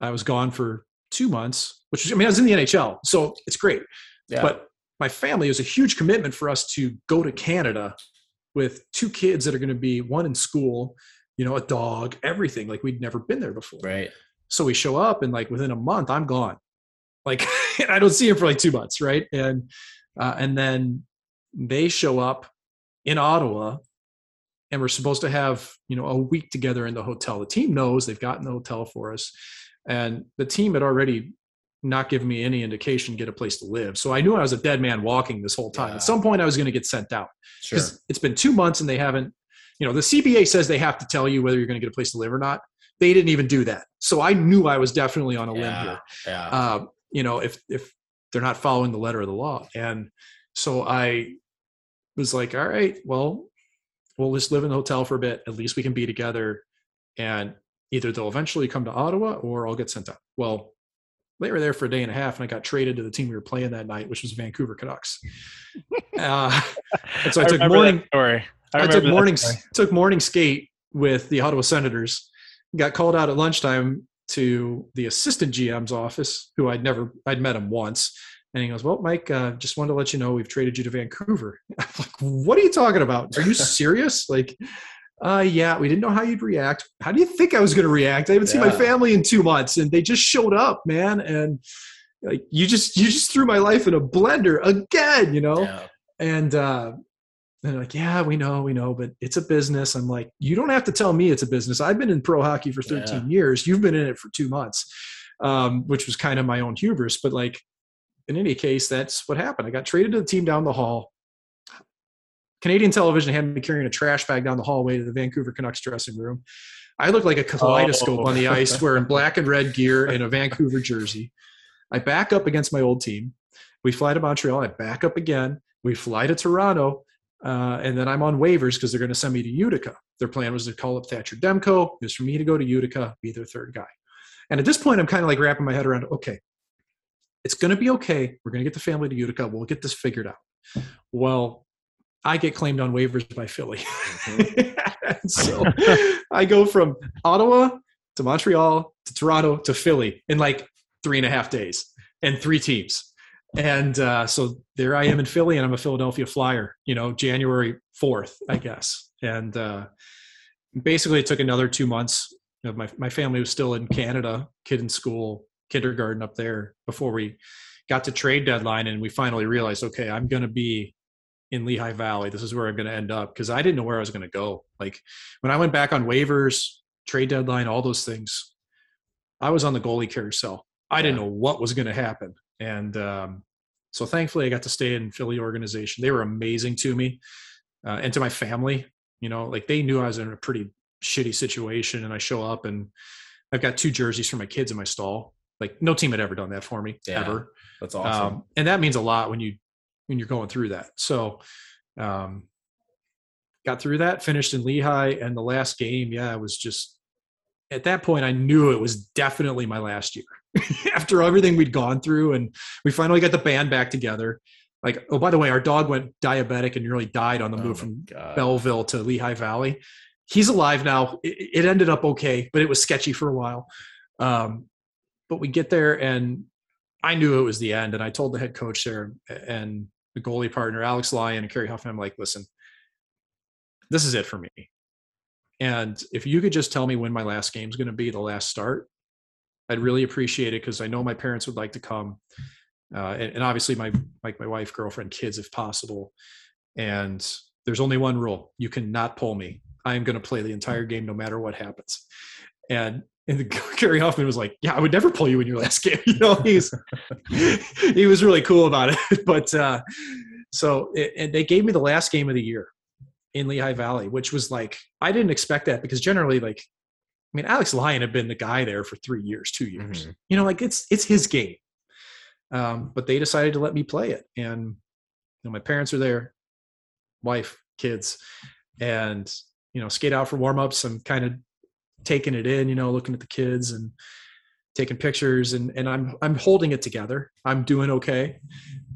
I was gone for two months. Which I mean, I was in the NHL, so it's great. yeah But my family it was a huge commitment for us to go to Canada with two kids that are going to be one in school, you know, a dog, everything. Like we'd never been there before. right So we show up and like within a month, I'm gone. Like I don't see him for like two months, right? And uh, and then they show up in Ottawa, and we're supposed to have you know a week together in the hotel. The team knows they've gotten the hotel for us, and the team had already not given me any indication to get a place to live. So I knew I was a dead man walking this whole time. Yeah. At some point, I was going to get sent out sure it's been two months and they haven't. You know, the CBA says they have to tell you whether you're going to get a place to live or not. They didn't even do that. So I knew I was definitely on a limb yeah here yeah uh, you know, if if they're not following the letter of the law. And so I was like, all right, well, we'll just live in the hotel for a bit. At least we can be together. And either they'll eventually come to Ottawa or I'll get sent out. Well, they were there for a day and a half, and I got traded to the team we were playing that night, which was Vancouver Canucks. Uh, and so I, took remember morning. story. I, remember took morning story. took morning skate with the Ottawa Senators. Got called out at lunchtime to the assistant GM's office, who I'd never I'd met him once, and he goes, "Well, Mike, uh, just wanted to let you know we've traded you to Vancouver." I'm like, "What are you talking about? Are you serious?" like, uh, yeah, we didn't know how you'd react. How do you think I was going to react? I haven't seen my family in two months, and they just showed up, man. And like, you just you just threw my life in a blender again, you know. Yeah. And uh, they're like, yeah, we know, we know, but it's a business. I'm like, you don't have to tell me it's a business. I've been in pro hockey for 13 years. You've been in it for two months, um, which was kind of my own hubris. But like, in any case, that's what happened. I got traded to the team down the hall. Canadian television had me carrying a trash bag down the hallway to the Vancouver Canucks dressing room. I looked like a kaleidoscope Oh. on the ice wearing black and red gear and a Vancouver jersey. I back up against my old team. We fly to Montreal. I back up again. We fly to Toronto. Uh, and then I'm on waivers because they're going to send me to Utica. Their plan was to call up Thatcher Demko. It was for me to go to Utica, be their third guy. And at this point, I'm kind of like wrapping my head around okay, it's going to be okay. We're going to get the family to Utica. We'll get this figured out. Well, I get claimed on waivers by Philly. And so I go from Ottawa to Montreal to Toronto to Philly in like three and a half days and three teams. And uh, so there I am in Philly, and I'm a Philadelphia Flyer. You know, January fourth, I guess. And uh, basically, it took another two months. You know, my my family was still in Canada, kid in school, kindergarten up there, before we got to trade deadline, and we finally realized, okay, I'm going to be in Lehigh Valley. This is where I'm going to end up because I didn't know where I was going to go. Like when I went back on waivers, trade deadline, all those things, I was on the goalie carousel. I didn't know what was going to happen. And um, so thankfully, I got to stay in Philly organization. They were amazing to me uh, and to my family. You know, like they knew I was in a pretty shitty situation, and I show up and I've got two jerseys for my kids in my stall. Like no team had ever done that for me Yeah. ever, That's awesome. um, and that means a lot when you when you're going through that. So, um, got through that, finished in Lehigh, and the last game, yeah, it was just at that point I knew it was definitely my last year. After everything we'd gone through, and we finally got the band back together. Like, oh, by the way, our dog went diabetic and nearly died on the Oh move from God. Belleville to Lehigh Valley. He's alive now. It, it ended up okay, but it was sketchy for a while. Um, but we get there, and I knew it was the end. And I told the head coach there and the goalie partner, Alex Lyon and Kerry Huffman, I'm like, listen, this is it for me. And if you could just tell me when my last game is going to be, the last start, I'd really appreciate it because I know my parents would like to come, uh, and, and obviously my like my wife, girlfriend, kids, if possible. And there's only one rule: you cannot pull me. I am going to play the entire game, no matter what happens. And and the, Kerry Huffman was like, "Yeah, I would never pull you in your last game." You know, he's he was really cool about it. But uh, so it, and they gave me the last game of the year in Lehigh Valley, which was like I didn't expect that because generally, like, I mean, Alex Lyon had been the guy there for three years, two years. Mhm. You know, like it's it's his game. Um, but they decided to let me play it, and you know, my parents are there, wife, kids, and you know, skate out for warm ups. I'm kind of taking it in, you know, looking at the kids and taking pictures, and and I'm I'm holding it together. I'm doing okay.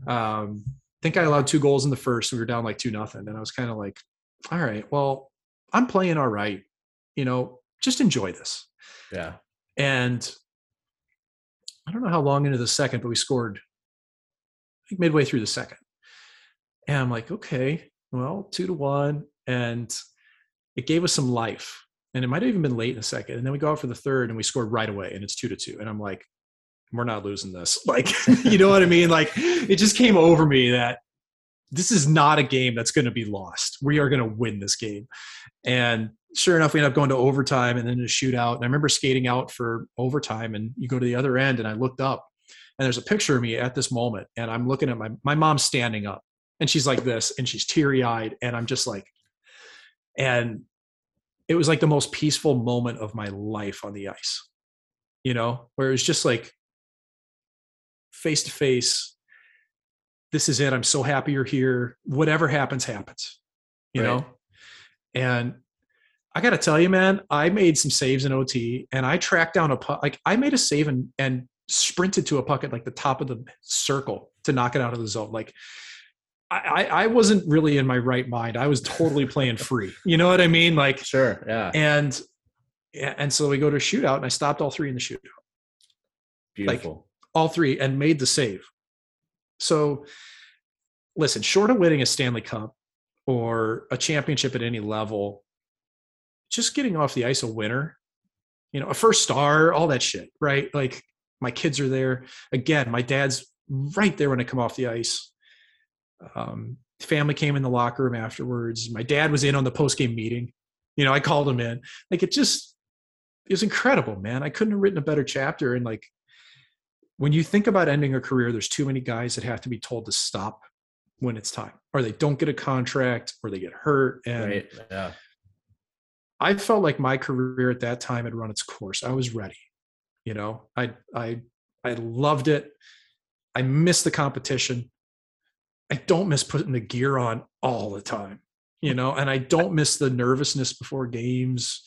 Um, I think I allowed two goals in the first. We were down like two nothing, and I was kind of like, all right, well, I'm playing all right. You know, just enjoy this. Yeah. And I don't know how long into the second, but we scored I think midway through the second. And I'm like, okay, well, two to one. And it gave us some life. And it might have even been late in the second. And then we go out for the third and we scored right away and it's two to two. And I'm like, we're not losing this. Like, you know what I mean? Like, it just came over me that this is not a game that's going to be lost. We are going to win this game. And sure enough, we end up going to overtime and then a shootout. And I remember skating out for overtime, and you go to the other end, and I looked up, and there's a picture of me at this moment, and I'm looking at my my mom's standing up, and she's like this, and she's teary eyed, and I'm just like, and it was like the most peaceful moment of my life on the ice, you know, where it was just like face to face. This is it. I'm so happy you're here. Whatever happens, happens. You Right. know, and I got to tell you, man, I made some saves in OT, and I tracked down a puck. Like I made a save and and sprinted to a puck at like the top of the circle to knock it out of the zone. Like I I, wasn't really in my right mind. I was totally playing free. You know what I mean? Like Sure. Yeah. and and so we go to a shootout, and I stopped all three in the shootout Beautiful. all three and made the save. So, listen, short of winning a Stanley Cup or a championship at any level, just getting off the ice a winner, you know, a first star, all that shit, right? Like my kids are there. Again, my dad's right there when I come off the ice. Um, family came in the locker room afterwards. My dad was in on the post game meeting. You know, I called him in. Like it just it was incredible, man. I couldn't have written a better chapter. And like when you think about ending a career, there's too many guys that have to be told to stop when it's time, or they don't get a contract, or they get hurt. And Right. Yeah. I felt like my career at that time had run its course. I was ready. You know, I I I loved it. I missed the competition. I don't miss putting the gear on all the time, you know, and I don't miss the nervousness before games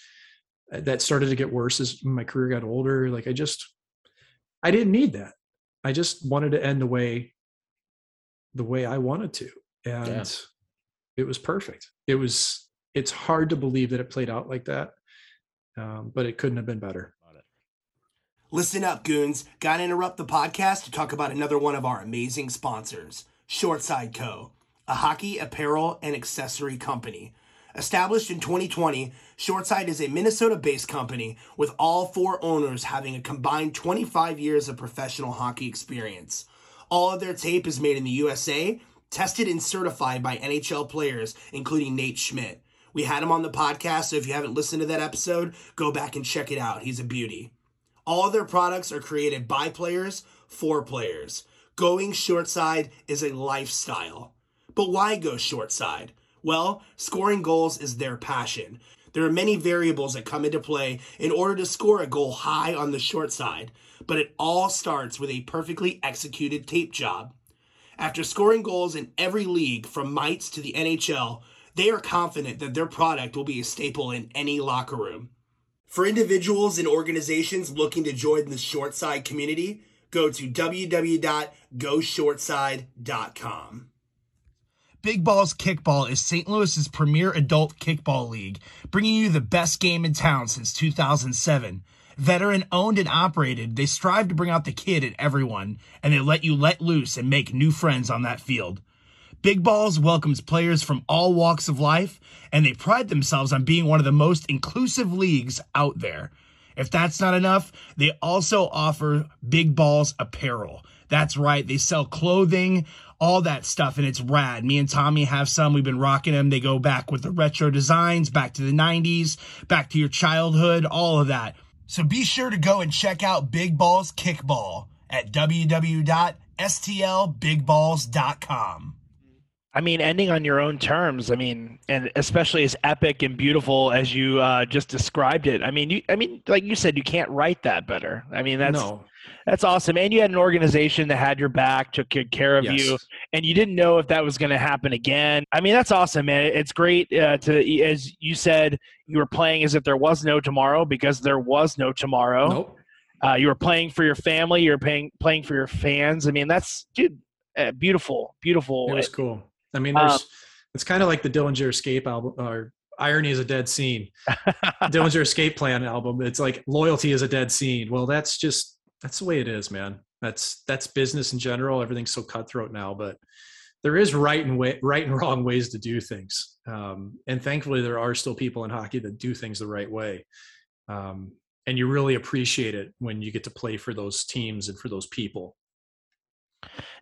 uh, that started to get worse as my career got older. Like I just I didn't need that. I just wanted to end the way the way I wanted to. And Yeah. it was perfect. It was it's hard to believe that it played out like that. Um, but it couldn't have been better. Listen up, goons. Gotta interrupt the podcast to talk about another one of our amazing sponsors, Shortside Co., a hockey apparel and accessory company. Established in 2020, Shortside is a Minnesota based company with all four owners having a combined 25 years of professional hockey experience. All of their tape is made in the USA, tested and certified by NHL players, including Nate Schmidt. We had him on the podcast, so if you haven't listened to that episode, go back and check it out. He's a beauty. All of their products are created by players for players. Going short side is a lifestyle. But why go short side? Well, scoring goals is their passion. There are many variables that come into play in order to score a goal high on the short side, but it all starts with a perfectly executed tape job. After scoring goals in every league from mites to the NHL, they are confident that their product will be a staple in any locker room. For individuals and organizations looking to join the short side community, go to www.goshortside.com. Big Balls Kickball is St. Louis's premier adult kickball league, bringing you the best game in town since 2007. Veteran owned and operated, they strive to bring out the kid in everyone, and they let you let loose and make new friends on that field. Big Balls welcomes players from all walks of life, and they pride themselves on being one of the most inclusive leagues out there. If that's not enough, they also offer Big Balls apparel. That's right, they sell clothing, all that stuff, and it's rad. Me and Tommy have some. We've been rocking them. They go back with the retro designs, back to the 90s, back to your childhood, all of that. So be sure to go and check out Big Balls Kickball at www.stlbigballs.com. I mean, ending on your own terms. I mean, and especially as epic and beautiful as you uh, just described it. I mean, you. I mean, like you said, you can't write that better. I mean, that's no. that's awesome. And you had an organization that had your back, took good care of Yes. you, and you didn't know if that was going to happen again. I mean, that's awesome, man. It's great uh, to, as you said, you were playing as if there was no tomorrow because there was no tomorrow. Nope. Uh, you were playing for your family. You're playing playing for your fans. I mean, that's dude, uh, beautiful, beautiful. It was cool. I mean, Um, it's kind of like the Dillinger Escape album or Irony is a Dead Scene. Dillinger Escape Plan album. It's like loyalty is a dead scene. Well, that's just that's the way it is, man. That's that's business in general. Everything's so cutthroat now, but there is right and way right and wrong ways to do things. Um, and thankfully, there are still people in hockey that do things the right way. Um, and you really appreciate it when you get to play for those teams and for those people.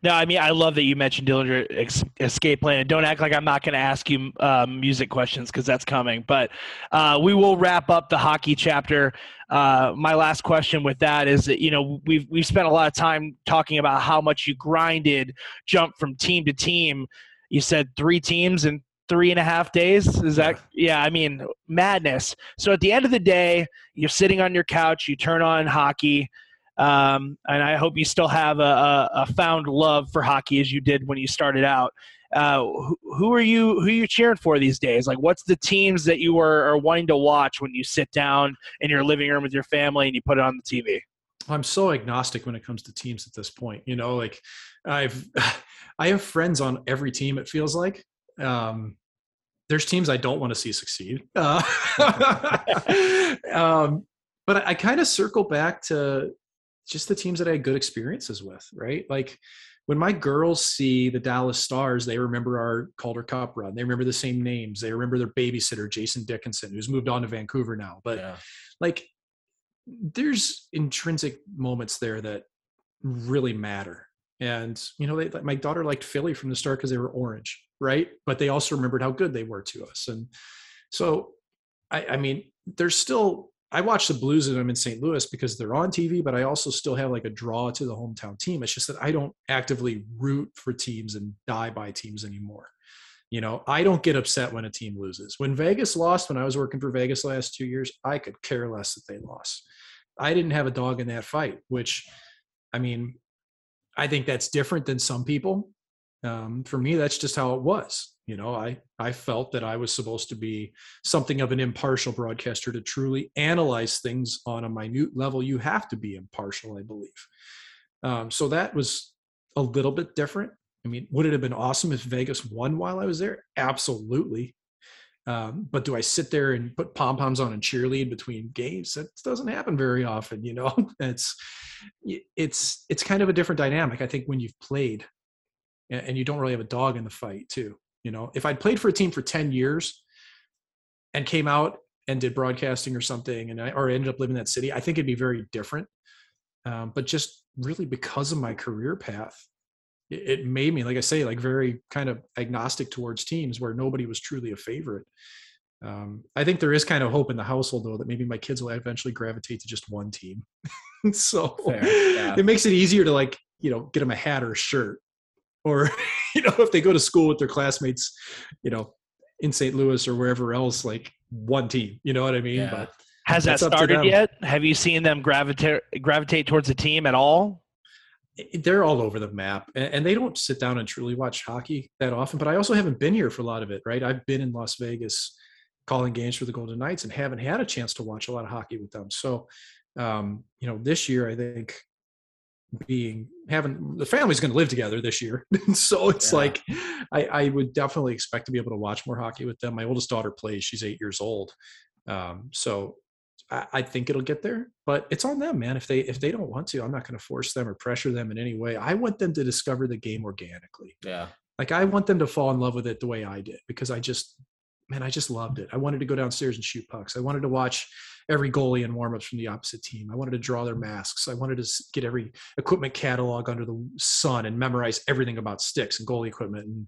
No, I mean I love that you mentioned Dillinger Ex- Escape Plan. And don't act like I'm not going to ask you um, music questions because that's coming. But uh, we will wrap up the hockey chapter. Uh, my last question with that is that you know we've we've spent a lot of time talking about how much you grinded, jumped from team to team. You said three teams in three and a half days. Is that yeah? I mean madness. So at the end of the day, you're sitting on your couch. You turn on hockey. Um, and I hope you still have a, a, a found love for hockey as you did when you started out. Uh, who, who are you? Who are you cheering for these days? Like, what's the teams that you are, are wanting to watch when you sit down in your living room with your family and you put it on the TV? I'm so agnostic when it comes to teams at this point. You know, like I've I have friends on every team. It feels like um, there's teams I don't want to see succeed. Uh, um, but I, I kind of circle back to just the teams that I had good experiences with, right? Like when my girls see the Dallas Stars, they remember our Calder Cup run. They remember the same names. They remember their babysitter, Jason Dickinson, who's moved on to Vancouver now. But Yeah. like, there's intrinsic moments there that really matter. And you know, they, my daughter liked Philly from the start because they were orange, right? But they also remembered how good they were to us. And so, I, I mean, there's still I watch the Blues and I'm in St. Louis because they're on TV, but I also still have like a draw to the hometown team. It's just that I don't actively root for teams and die by teams anymore. You know, I don't get upset when a team loses. When Vegas lost, when I was working for Vegas last two years, I could care less that they lost. I didn't have a dog in that fight, which, I mean, I think that's different than some people. Um, for me, that's just how it was. You know, I I felt that I was supposed to be something of an impartial broadcaster to truly analyze things on a minute level. You have to be impartial, I believe. Um, so that was a little bit different. I mean, would it have been awesome if Vegas won while I was there? Absolutely. Um, but do I sit there and put pom poms on and cheerlead between games? That doesn't happen very often. You know, it's it's it's kind of a different dynamic. I think when you've played and you don't really have a dog in the fight too. You know, if I'd played for a team for 10 years and came out and did broadcasting or something and I or ended up living in that city, I think it'd be very different. Um, but just really because of my career path, it, it made me, like I say, like very kind of agnostic towards teams where nobody was truly a favorite. Um, I think there is kind of hope in the household though that maybe my kids will eventually gravitate to just one team. so Fair, yeah. it makes it easier to like, you know, get them a hat or a shirt or you know if they go to school with their classmates you know in st louis or wherever else like one team you know what i mean Yeah. but Has that That's up to started yet? Have you seen them gravitate gravitate towards the team at all? they're all over the map and, and they don't sit down and truly watch hockey that often but i also haven't been here for a lot of it right i've been in las vegas calling games for the golden knights and haven't had a chance to watch a lot of hockey with them so um you know this year i think being having the family's going to live together this year. So it's Yeah. like I, I would definitely expect to be able to watch more hockey with them. My oldest daughter plays she's eight years old. Um, so I, I think it'll get there but it's on them man. If they if they don't want to i'm not going to force them or pressure them in any way. I want them to discover the game organically. Yeah. like i want them to fall in love with it the way i did because i just man i just loved it. I wanted to go downstairs and shoot pucks. I wanted to watch every goalie in warmups from the opposite team. I wanted to draw their masks. I wanted to get every equipment catalog under the sun and memorize everything about sticks and goalie equipment and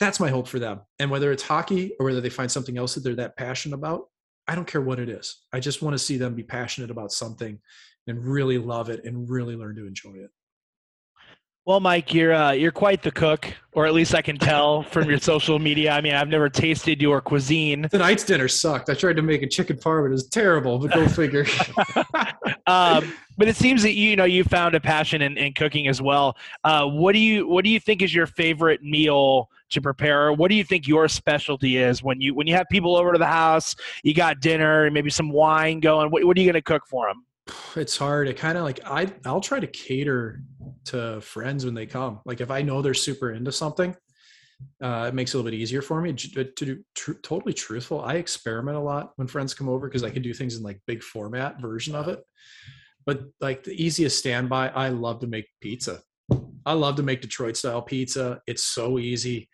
that's my hope for them. And whether it's hockey or whether they find something else that they're that passionate about i don't care what it is. I just want to see them be passionate about something and really love it and really learn to enjoy it Well, Mike, you're uh, you're quite the cook, or at least I can tell from your social media. I mean, I've never tasted your cuisine, tonight's dinner sucked i tried to make a chicken parm it was terrible but go figure um, but it seems that you know you found a passion in, in cooking as well. Uh, what do you what do you think is your favorite meal to prepare? What do you think your specialty is when you when you have people over to the house? You got dinner, and maybe some wine going. What, what are you going to cook for them? It's hard it kind of like i i'll try to cater to friends when they come like if i know they're super into something uh, it makes it a little bit easier for me but to do tr- totally truthful i experiment a lot when friends come over because i can do things in like big format version of it but like the easiest standby i love to make pizza i love to make detroit style pizza it's so easy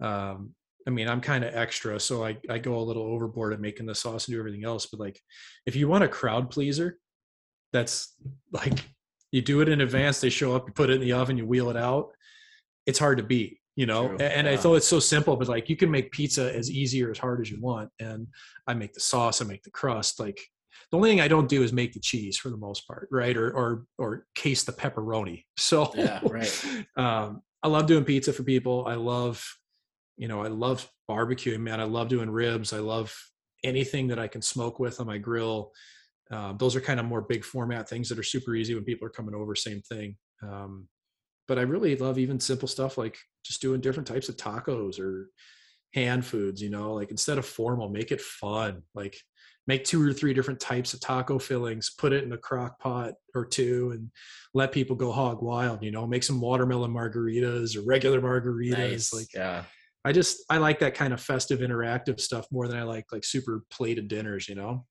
um, I mean, I'm kind of extra, so I, I go a little overboard at making the sauce and do everything else. But like, if you want a crowd pleaser, that's like you do it in advance. They show up, you put it in the oven, you wheel it out. It's hard to beat, you know. True, And I thought it's so simple, but like you can make pizza as easy or as hard as you want. And I make the sauce, I make the crust. Like the only thing I don't do is make the cheese for the most part, right? Or or or case the pepperoni. So Yeah, right. um, I love doing pizza for people. I love, you know, I love barbecuing, man. I love doing ribs. I love anything that I can smoke with on my grill. Uh, those are kind of more big format things that are super easy when people are coming over. Same thing. Um, but I really love even simple stuff like just doing different types of tacos or hand foods. You know, like instead of formal, make it fun. Like make two or three different types of taco fillings, put it in a crock pot or two, and let people go hog wild. You know, make some watermelon margaritas or regular margaritas. Nice. Like yeah. I just I like that kind of festive, interactive stuff more than I like like super plated dinners. You know.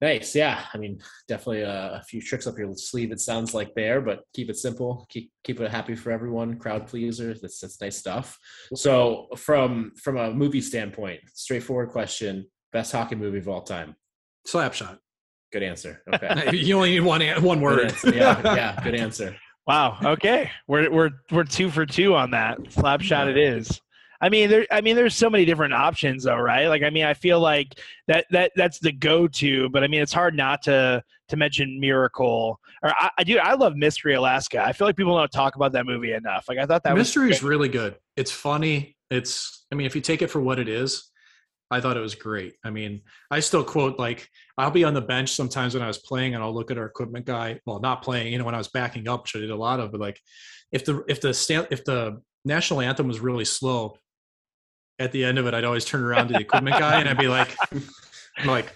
Nice. Yeah. I mean, definitely a, a, few tricks up your sleeve. It sounds like there, but keep it simple. Keep keep it happy for everyone. Crowd pleaser. That's that's nice stuff. So from from a movie standpoint, straightforward question: best hockey movie of all time. Slapshot. Good answer. Okay. you only need one one word. Yeah. Yeah. Good answer. Wow. Okay. We're we're we're two for two on that. Slapshot. It is. I mean, there. I mean, there's so many different options, though, right? Like, I mean, I feel like that that that's the go-to, but I mean, it's hard not to to mention Miracle. Or I, I do. I love Mystery Alaska. I feel like people don't talk about that movie enough. Like, I thought that Mystery was is really good. It's funny. It's. I mean, if you take it for what it is, I thought it was great. I mean, I still quote like I'll be on the bench sometimes when I was playing, and I'll look at our equipment guy. Well, not playing, you know, when I was backing up, which I did a lot of. But like, if the if the if the national anthem was really slow, at the end of it, I'd always turn around to the equipment guy and I'd be like, I'm like,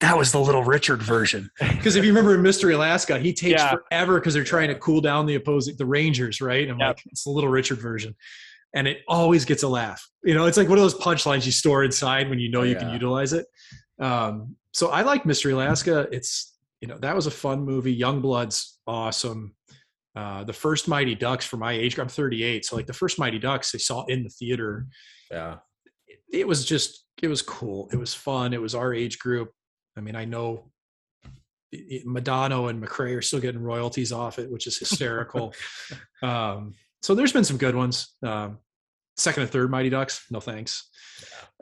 that was the little Richard version. Because if you remember in Mystery Alaska, he takes yeah. forever because they're trying to cool down the opposing the Rangers, right? I'm yep. like, it's the little Richard version. And it always gets a laugh. You know, it's like one of those punchlines you store inside when you know you yeah. can utilize it. Um, so I like Mystery Alaska. It's you know, that was a fun movie. Young Blood's awesome. Uh, the first Mighty Ducks for my age, group, I'm 38. So like the first Mighty Ducks I saw in the theater yeah it, it was just it was cool it was fun it was our age group i mean i know Madonna and McRae are still getting royalties off it, which is hysterical. um, so there's been some good ones. Um, second and third Mighty Ducks, no thanks.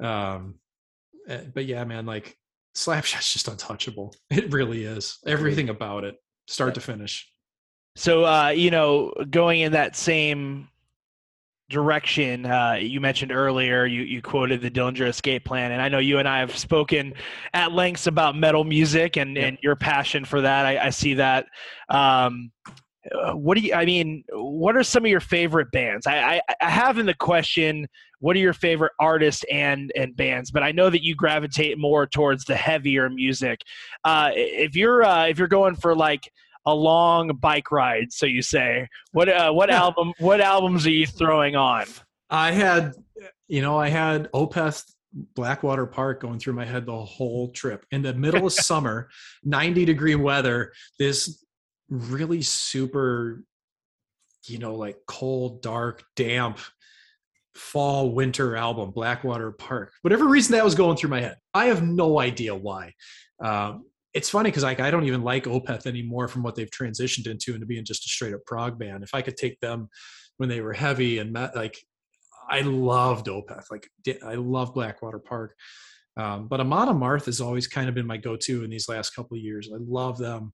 Um, eh, but yeah, man, like Slapshot's just untouchable. It really is. Everything about it, start to finish. So uh, you know, going in that same direction uh, you mentioned earlier you, you quoted the dillinger escape plan and i know you and i have spoken at lengths about metal music and, yeah. and your passion for that. I, I see that. Um, uh, what do you i mean what are some of your favorite bands? I, I, I have in the question what are your favorite artists and and bands? But i know that you gravitate more towards the heavier music. Uh, if you're uh, if you're going for like a long bike ride, so you say. What uh, what album what albums are you throwing on? I had you know, I had Opeth Blackwater Park going through my head the whole trip. In the middle of summer, 90 degree weather, this really super you know, like cold, dark, damp fall winter album blackwater park whatever reason that was going through my head i have no idea why um, it's funny because like I don't even like Opeth anymore from what they've transitioned into into being just a straight up prog band. If I could take them when they were heavy and met, like I loved Opeth, like I love Blackwater Park. Um, but Amon Amarth has always kind of been my go-to in these last couple years. I love them.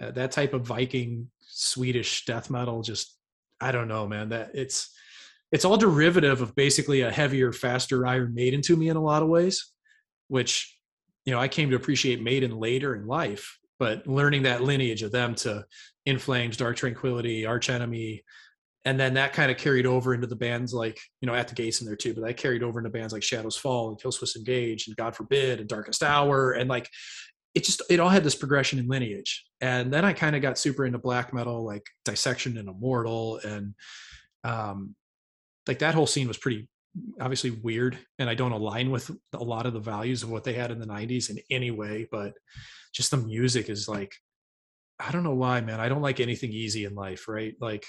Uh, that type of Viking Swedish death metal, just I don't know, man. That it's it's all derivative of basically a heavier, faster Iron Maiden to me in a lot of ways, which you know, I came to appreciate Maiden later in life, but learning that lineage of them to In Flames, Dark Tranquillity, Arch Enemy, and then that kind of carried over into the bands like, you know, At the Gates in there too, but that carried over into bands like Shadows Fall and Killswitch Engage and God Forbid and Darkest Hour. And like, it just, it all had this progression in lineage. And then I kind of got super into black metal, like Dissection and Immortal. And um, like that whole scene was pretty obviously weird and I don't align with a lot of the values of what they had in the 90s in any way, but just the music is like I don't know why, man. I don't like anything easy in life, right? Like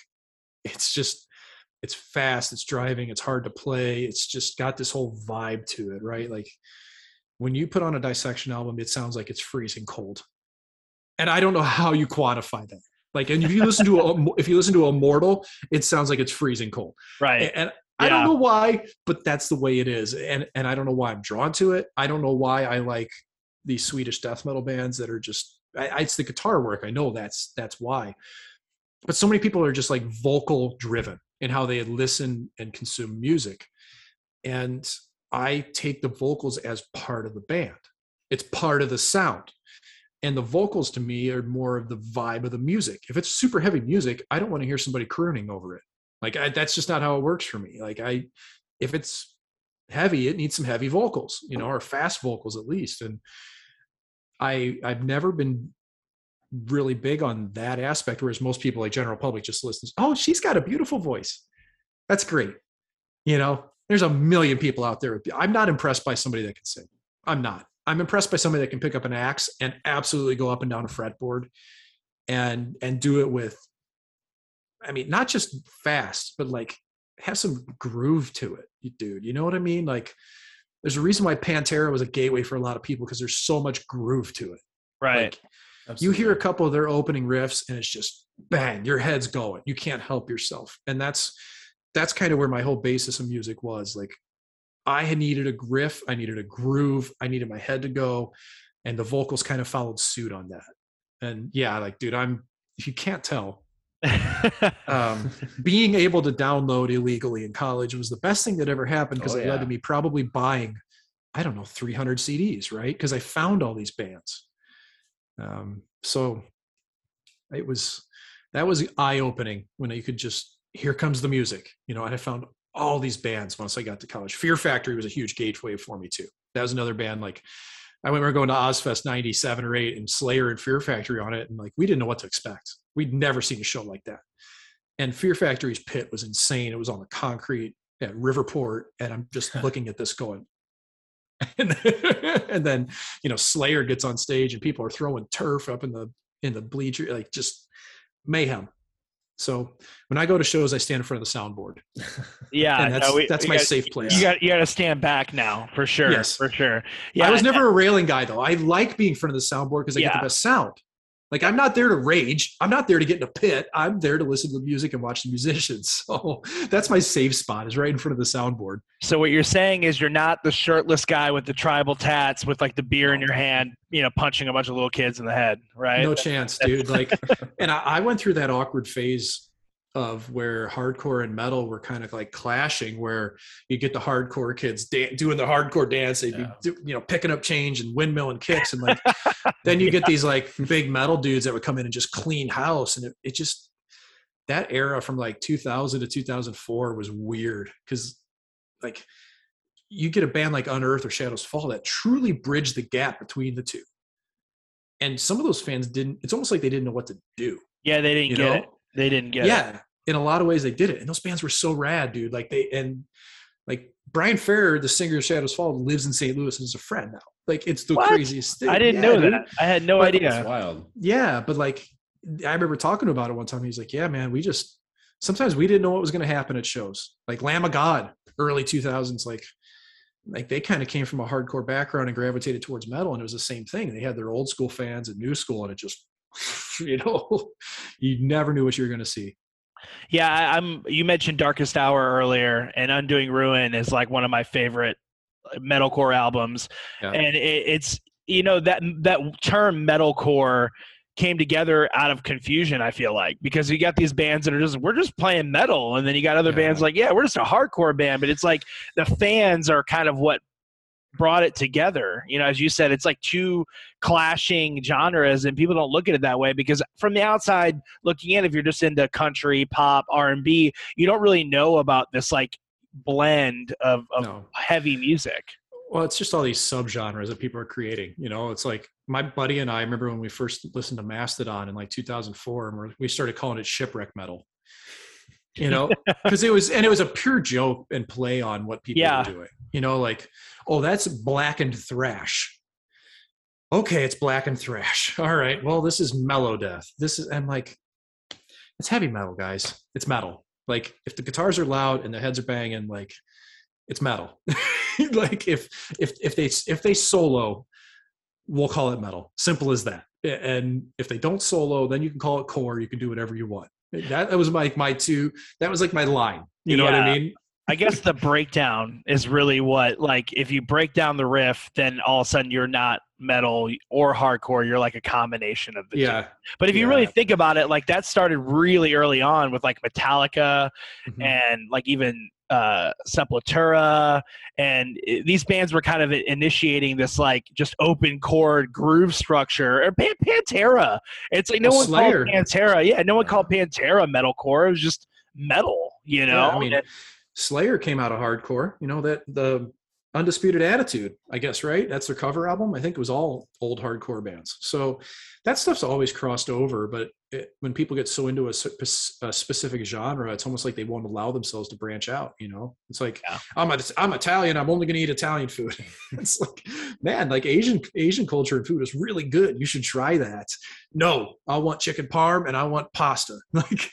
it's just it's fast, it's driving, it's hard to play. It's just got this whole vibe to it, right? Like when you put on a dissection album, it sounds like it's freezing cold. And I don't know how you quantify that. Like, and if you listen to a, if you listen to Immortal, it sounds like it's freezing cold. Right. And I don't know why, but that's the way it is. And and I don't know why I'm drawn to it. I don't know why I like these Swedish death metal bands that are just I, it's the guitar work. I know that's that's why. But so many people are just like vocal driven in how they listen and consume music. And I take the vocals as part of the band. It's part of the sound. And the vocals to me are more of the vibe of the music. If it's super heavy music, I don't want to hear somebody crooning over it. Like I, that's just not how it works for me. Like I, if it's heavy, it needs some heavy vocals, you know, or fast vocals at least. And I, I've never been really big on that aspect. Whereas most people, like general public, just listens. Oh, she's got a beautiful voice. That's great. You know, there's a million people out there. I'm not impressed by somebody that can sing. I'm not. I'm impressed by somebody that can pick up an axe and absolutely go up and down a fretboard and and do it with I mean, not just fast, but like have some groove to it, dude. You know what I mean? Like there's a reason why Pantera was a gateway for a lot of people because there's so much groove to it. Right. Like, you hear a couple of their opening riffs and it's just bang, your head's going. You can't help yourself. And that's that's kind of where my whole basis of music was. Like I had needed a riff, I needed a groove, I needed my head to go, and the vocals kind of followed suit on that. And yeah, like, dude, I'm if you can't tell, um, being able to download illegally in college was the best thing that ever happened because Oh, it led to me probably buying, I don't know, 300 CDs, right? Because I found all these bands. Um, so it was that was eye opening when you could just here comes the music, you know. And I found all these bands once I got to college. Fear Factory was a huge gateway for me too. That was another band like I remember going to Ozzfest 97 or 8 and Slayer and Fear Factory on it. And like, we didn't know what to expect. We'd never seen a show like that. And Fear Factory's pit was insane. It was on the concrete at Riverport. And I'm just looking at this going, and, and then, you know, Slayer gets on stage and people are throwing turf up in the, in the bleacher, like just mayhem. So when I go to shows, I stand in front of the soundboard. yeah, and that's, no, we- that's my got- safe place. You got you got to stand back now for sure. Yes. for sure. Yeah, I was never a railing guy though. I like being in front of the soundboard because I get the best sound. Like I'm not there to rage. I'm not there to get in a pit. I'm there to listen to the music and watch the musicians. So that's my safe spot is right in front of the soundboard. So what you're saying is you're not the shirtless guy with the tribal tats with like the beer in your hand, you know, punching a bunch of little kids in the head, right? No chance, dude. Like, and I, I went through that awkward phase of where hardcore and metal were kind of like clashing, where you get the hardcore kids da- doing the hardcore dance, they'd Yeah. be, you know, picking up change and windmill and kicks, and like, then you get these like big metal dudes that would come in and just clean house, and it, it just that era from like 2000 to 2004 was weird because like you get a band like Unearth or Shadows Fall that truly bridged the gap between the two. And some of those fans didn't, it's almost like they didn't know what to do. yeah, they didn't You get know? it. They didn't get yeah. it. In a lot of ways they did it. And those bands were so rad, dude. Like they and like Brian Fair, the singer of Shadows Fall, lives in St. Louis and is a friend now. Like it's the What? craziest thing. I didn't Yeah, know dude. that. I had no But- It's idea. wild. Yeah, but like I remember talking about it one time. He's like, "Yeah, man, we just sometimes we didn't know what was going to happen at shows. Like Lamb of God, early 2000s, like like they kind of came from a hardcore background and gravitated towards metal, and it was the same thing. They had their old school fans and new school, and it just you know you never knew what you were going to see. Yeah, I, I'm. You mentioned Darkest Hour earlier, and Undoing Ruin is like one of my favorite metalcore albums, Yeah. and it, it's you know that that term metalcore came together out of confusion. I feel like because you got these bands that are just we're just playing metal, and then you got other Yeah. bands like yeah we're just a hardcore band, but it's like the fans are kind of what brought it together. You know, as you said, it's like two clashing genres, and people don't look at it that way because from the outside looking in, if you're just into country, pop, R and B, you don't really know about this like blend of, of No. heavy music. Well, it's just all these subgenres that people are creating. You know, it's like my buddy and I remember when we first listened to Mastodon in like 2004, and we started calling it shipwreck metal. You know, because it was and it was a pure joke and play on what people Yeah. were doing. You know, like, oh, that's blackened thrash. Okay, it's blackened thrash. All right, well, this is mellow death. This is I'm like, it's heavy metal, guys. It's metal. Like, if the guitars are loud and the heads are banging, like, it's metal. like if if if they if they solo, we'll call it metal. Simple as that. And if they don't solo, then you can call it core. You can do whatever you want. That, that was my my two. That was like my line. You know what I mean? I guess the breakdown is really what like if you break down the riff, then all of a sudden you're not metal or hardcore. You're like a combination of the two. Yeah. But if you really think about it, like that started really early on with like Metallica Mhm. and like even uh Sepultura and i- these bands were kind of initiating this like just open chord groove structure or Pan- Pantera. It's like no Oh, one Slayer. called Pantera. Yeah, no one called Pantera metalcore. It was just metal, you know. Yeah, I mean, And- Slayer came out of hardcore. You know that the Undisputed Attitude, I guess, right? That's their cover album. I think it was all old hardcore bands. So that stuff's always crossed over. But it, when people get so into a, a, specific genre, it's almost like they won't allow themselves to branch out. You know, it's like yeah. I'm a, I'm Italian. I'm only going to eat Italian food. it's like, man, like Asian Asian culture and food is really good. You should try that. No, I want chicken parm and I want pasta. Like,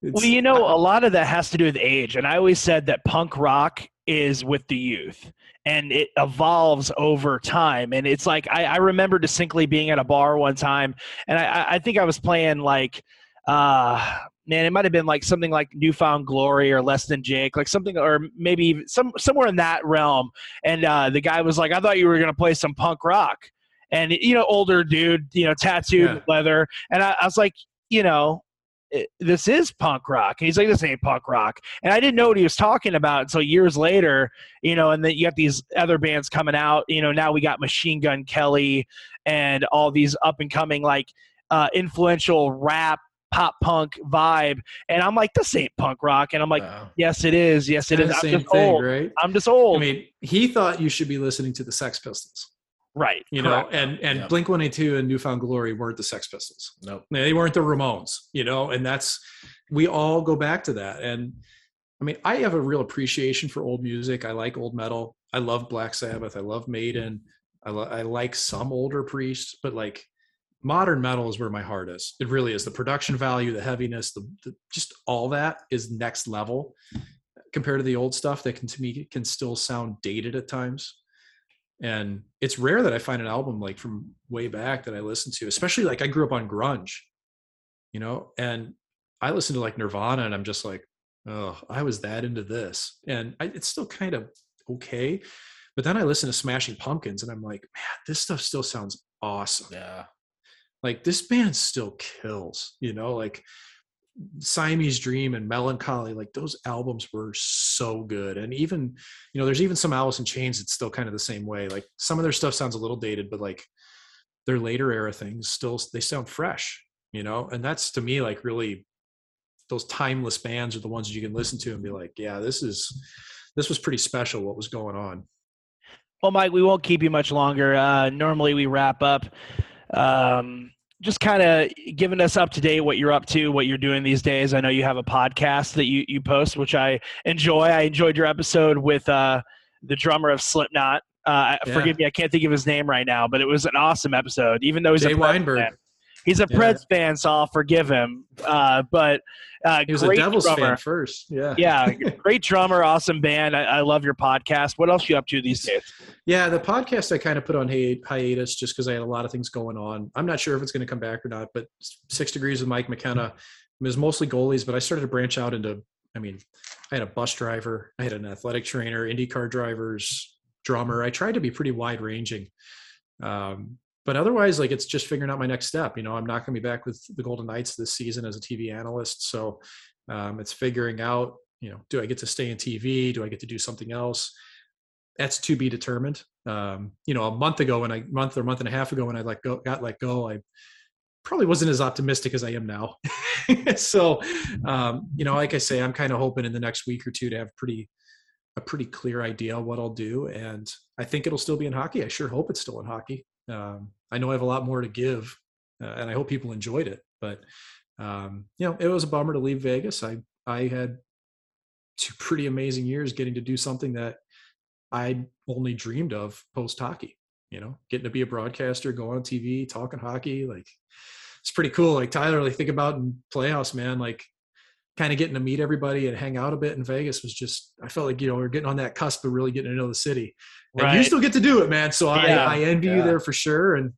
well, you know, a lot of that has to do with age. And I always said that punk rock is with the youth and it evolves over time and it's like i, I remember distinctly being at a bar one time and i, I think i was playing like uh man it might have been like something like New Found Glory or less than jake like something or maybe some somewhere in that realm and uh the guy was like i thought you were going to play some punk rock and you know older dude you know tattooed yeah. leather and I, I was like you know this is punk rock. And he's like, this ain't punk rock. And I didn't know what he was talking about until years later, you know, and then you got these other bands coming out. You know, now we got Machine Gun Kelly and all these up and coming, like, uh, influential rap pop punk vibe. And I'm like, this ain't punk rock. And I'm like, wow. yes, it is. Yes, it is. I'm just thing, old. Right? I'm just old. I mean, he thought you should be listening to the Sex Pistols. Right. You correct. know, and and Blink 182 and New Found Glory weren't the Sex Pistols. No. Nope. They weren't the Ramones, you know, and that's we all go back to that. And I mean, I have a real appreciation for old music. I like old metal. I love Black Sabbath. I love Maiden. I, lo- I like some older priests, but like modern metal is where my heart is. It really is. The production value, the heaviness, the, the just all that is next level compared to the old stuff that can to me can still sound dated at times and it's rare that i find an album like from way back that i listen to especially like i grew up on grunge you know? And i listen to like nirvana and i'm just like oh i was that into this. And I, it's still kind of okay but then i listen to smashing pumpkins and i'm like man this stuff still sounds awesome. Yeah. Like this band still kills you know? Like Siamese Dream and Mellon Collie, like those albums were so good. And even, you know, there's even some Alice in Chains that's still kind of the same way. Like some of their stuff sounds a little dated, but like their later era things still they sound fresh, you know? And that's to me like really those timeless bands are the ones that you can listen to and be like, yeah, this is this was pretty special what was going on. Well, Mike, we won't keep you much longer. Uh normally we wrap up um just kind of giving us up to date what you're up to, what you're doing these days. I know you have a podcast that you, you post, which I enjoy. I enjoyed your episode with uh, the drummer of Slipknot. Uh, yeah. Forgive me, I can't think of his name right now, but it was an awesome episode. Even though he's Jay a Weinberg. Fan. He's a yeah. Preds fan, so I'll forgive him. Uh, but uh, he was a Devils drummer. fan first. Yeah. Yeah. great drummer, awesome band. I, I, love your podcast. What else you up to these days? Yeah, the podcast I kind of put on hi- hiatus just because I had a lot of things going on. I'm not sure if it's going to come back or not, but Six Degrees with Mike McKenna was mostly goalies, but I started to branch out into, I mean, I had a bus driver, I had an athletic trainer, IndyCar drivers, drummer. I tried to be pretty wide ranging. Um, but otherwise like it's just figuring out my next step you know i'm not going to be back with the golden knights this season as a tv analyst. So um, it's figuring out you know do i get to stay in tv do i get to do something else? That's to be determined. Um, you know a month ago when i month or month and a half ago when i like go, got let go i probably wasn't as optimistic as i am now. So um, you know like i say i'm kind of hoping in the next week or two to have pretty a pretty clear idea what i'll do. And i think it'll still be in hockey. I sure hope it's still in hockey. Um, I know I have a lot more to give, uh, and I hope people enjoyed it. But um, you know, it was a bummer to leave Vegas. I I had two pretty amazing years getting to do something that I only dreamed of post hockey. You know, getting to be a broadcaster, go on TV, talking hockey, like it's pretty cool. Like Tyler, like think about in Playhouse, man. Like kind of getting to meet everybody and hang out a bit in Vegas was just I felt like you know we are getting on that cusp of really getting to know the city. And right. you still get to do it, man. So yeah. I, I envy yeah. you there for sure. And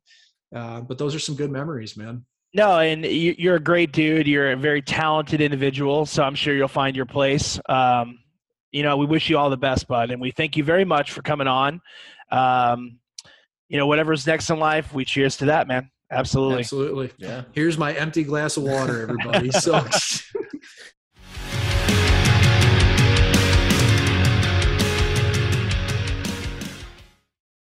uh, but those are some good memories, man. No, and you're a great dude. You're a very talented individual, so I'm sure you'll find your place. Um, you know, we wish you all the best, bud, and we thank you very much for coming on. Um, you know, whatever's next in life, we cheers to that, man. Absolutely. Absolutely. Yeah. Here's my empty glass of water, everybody. so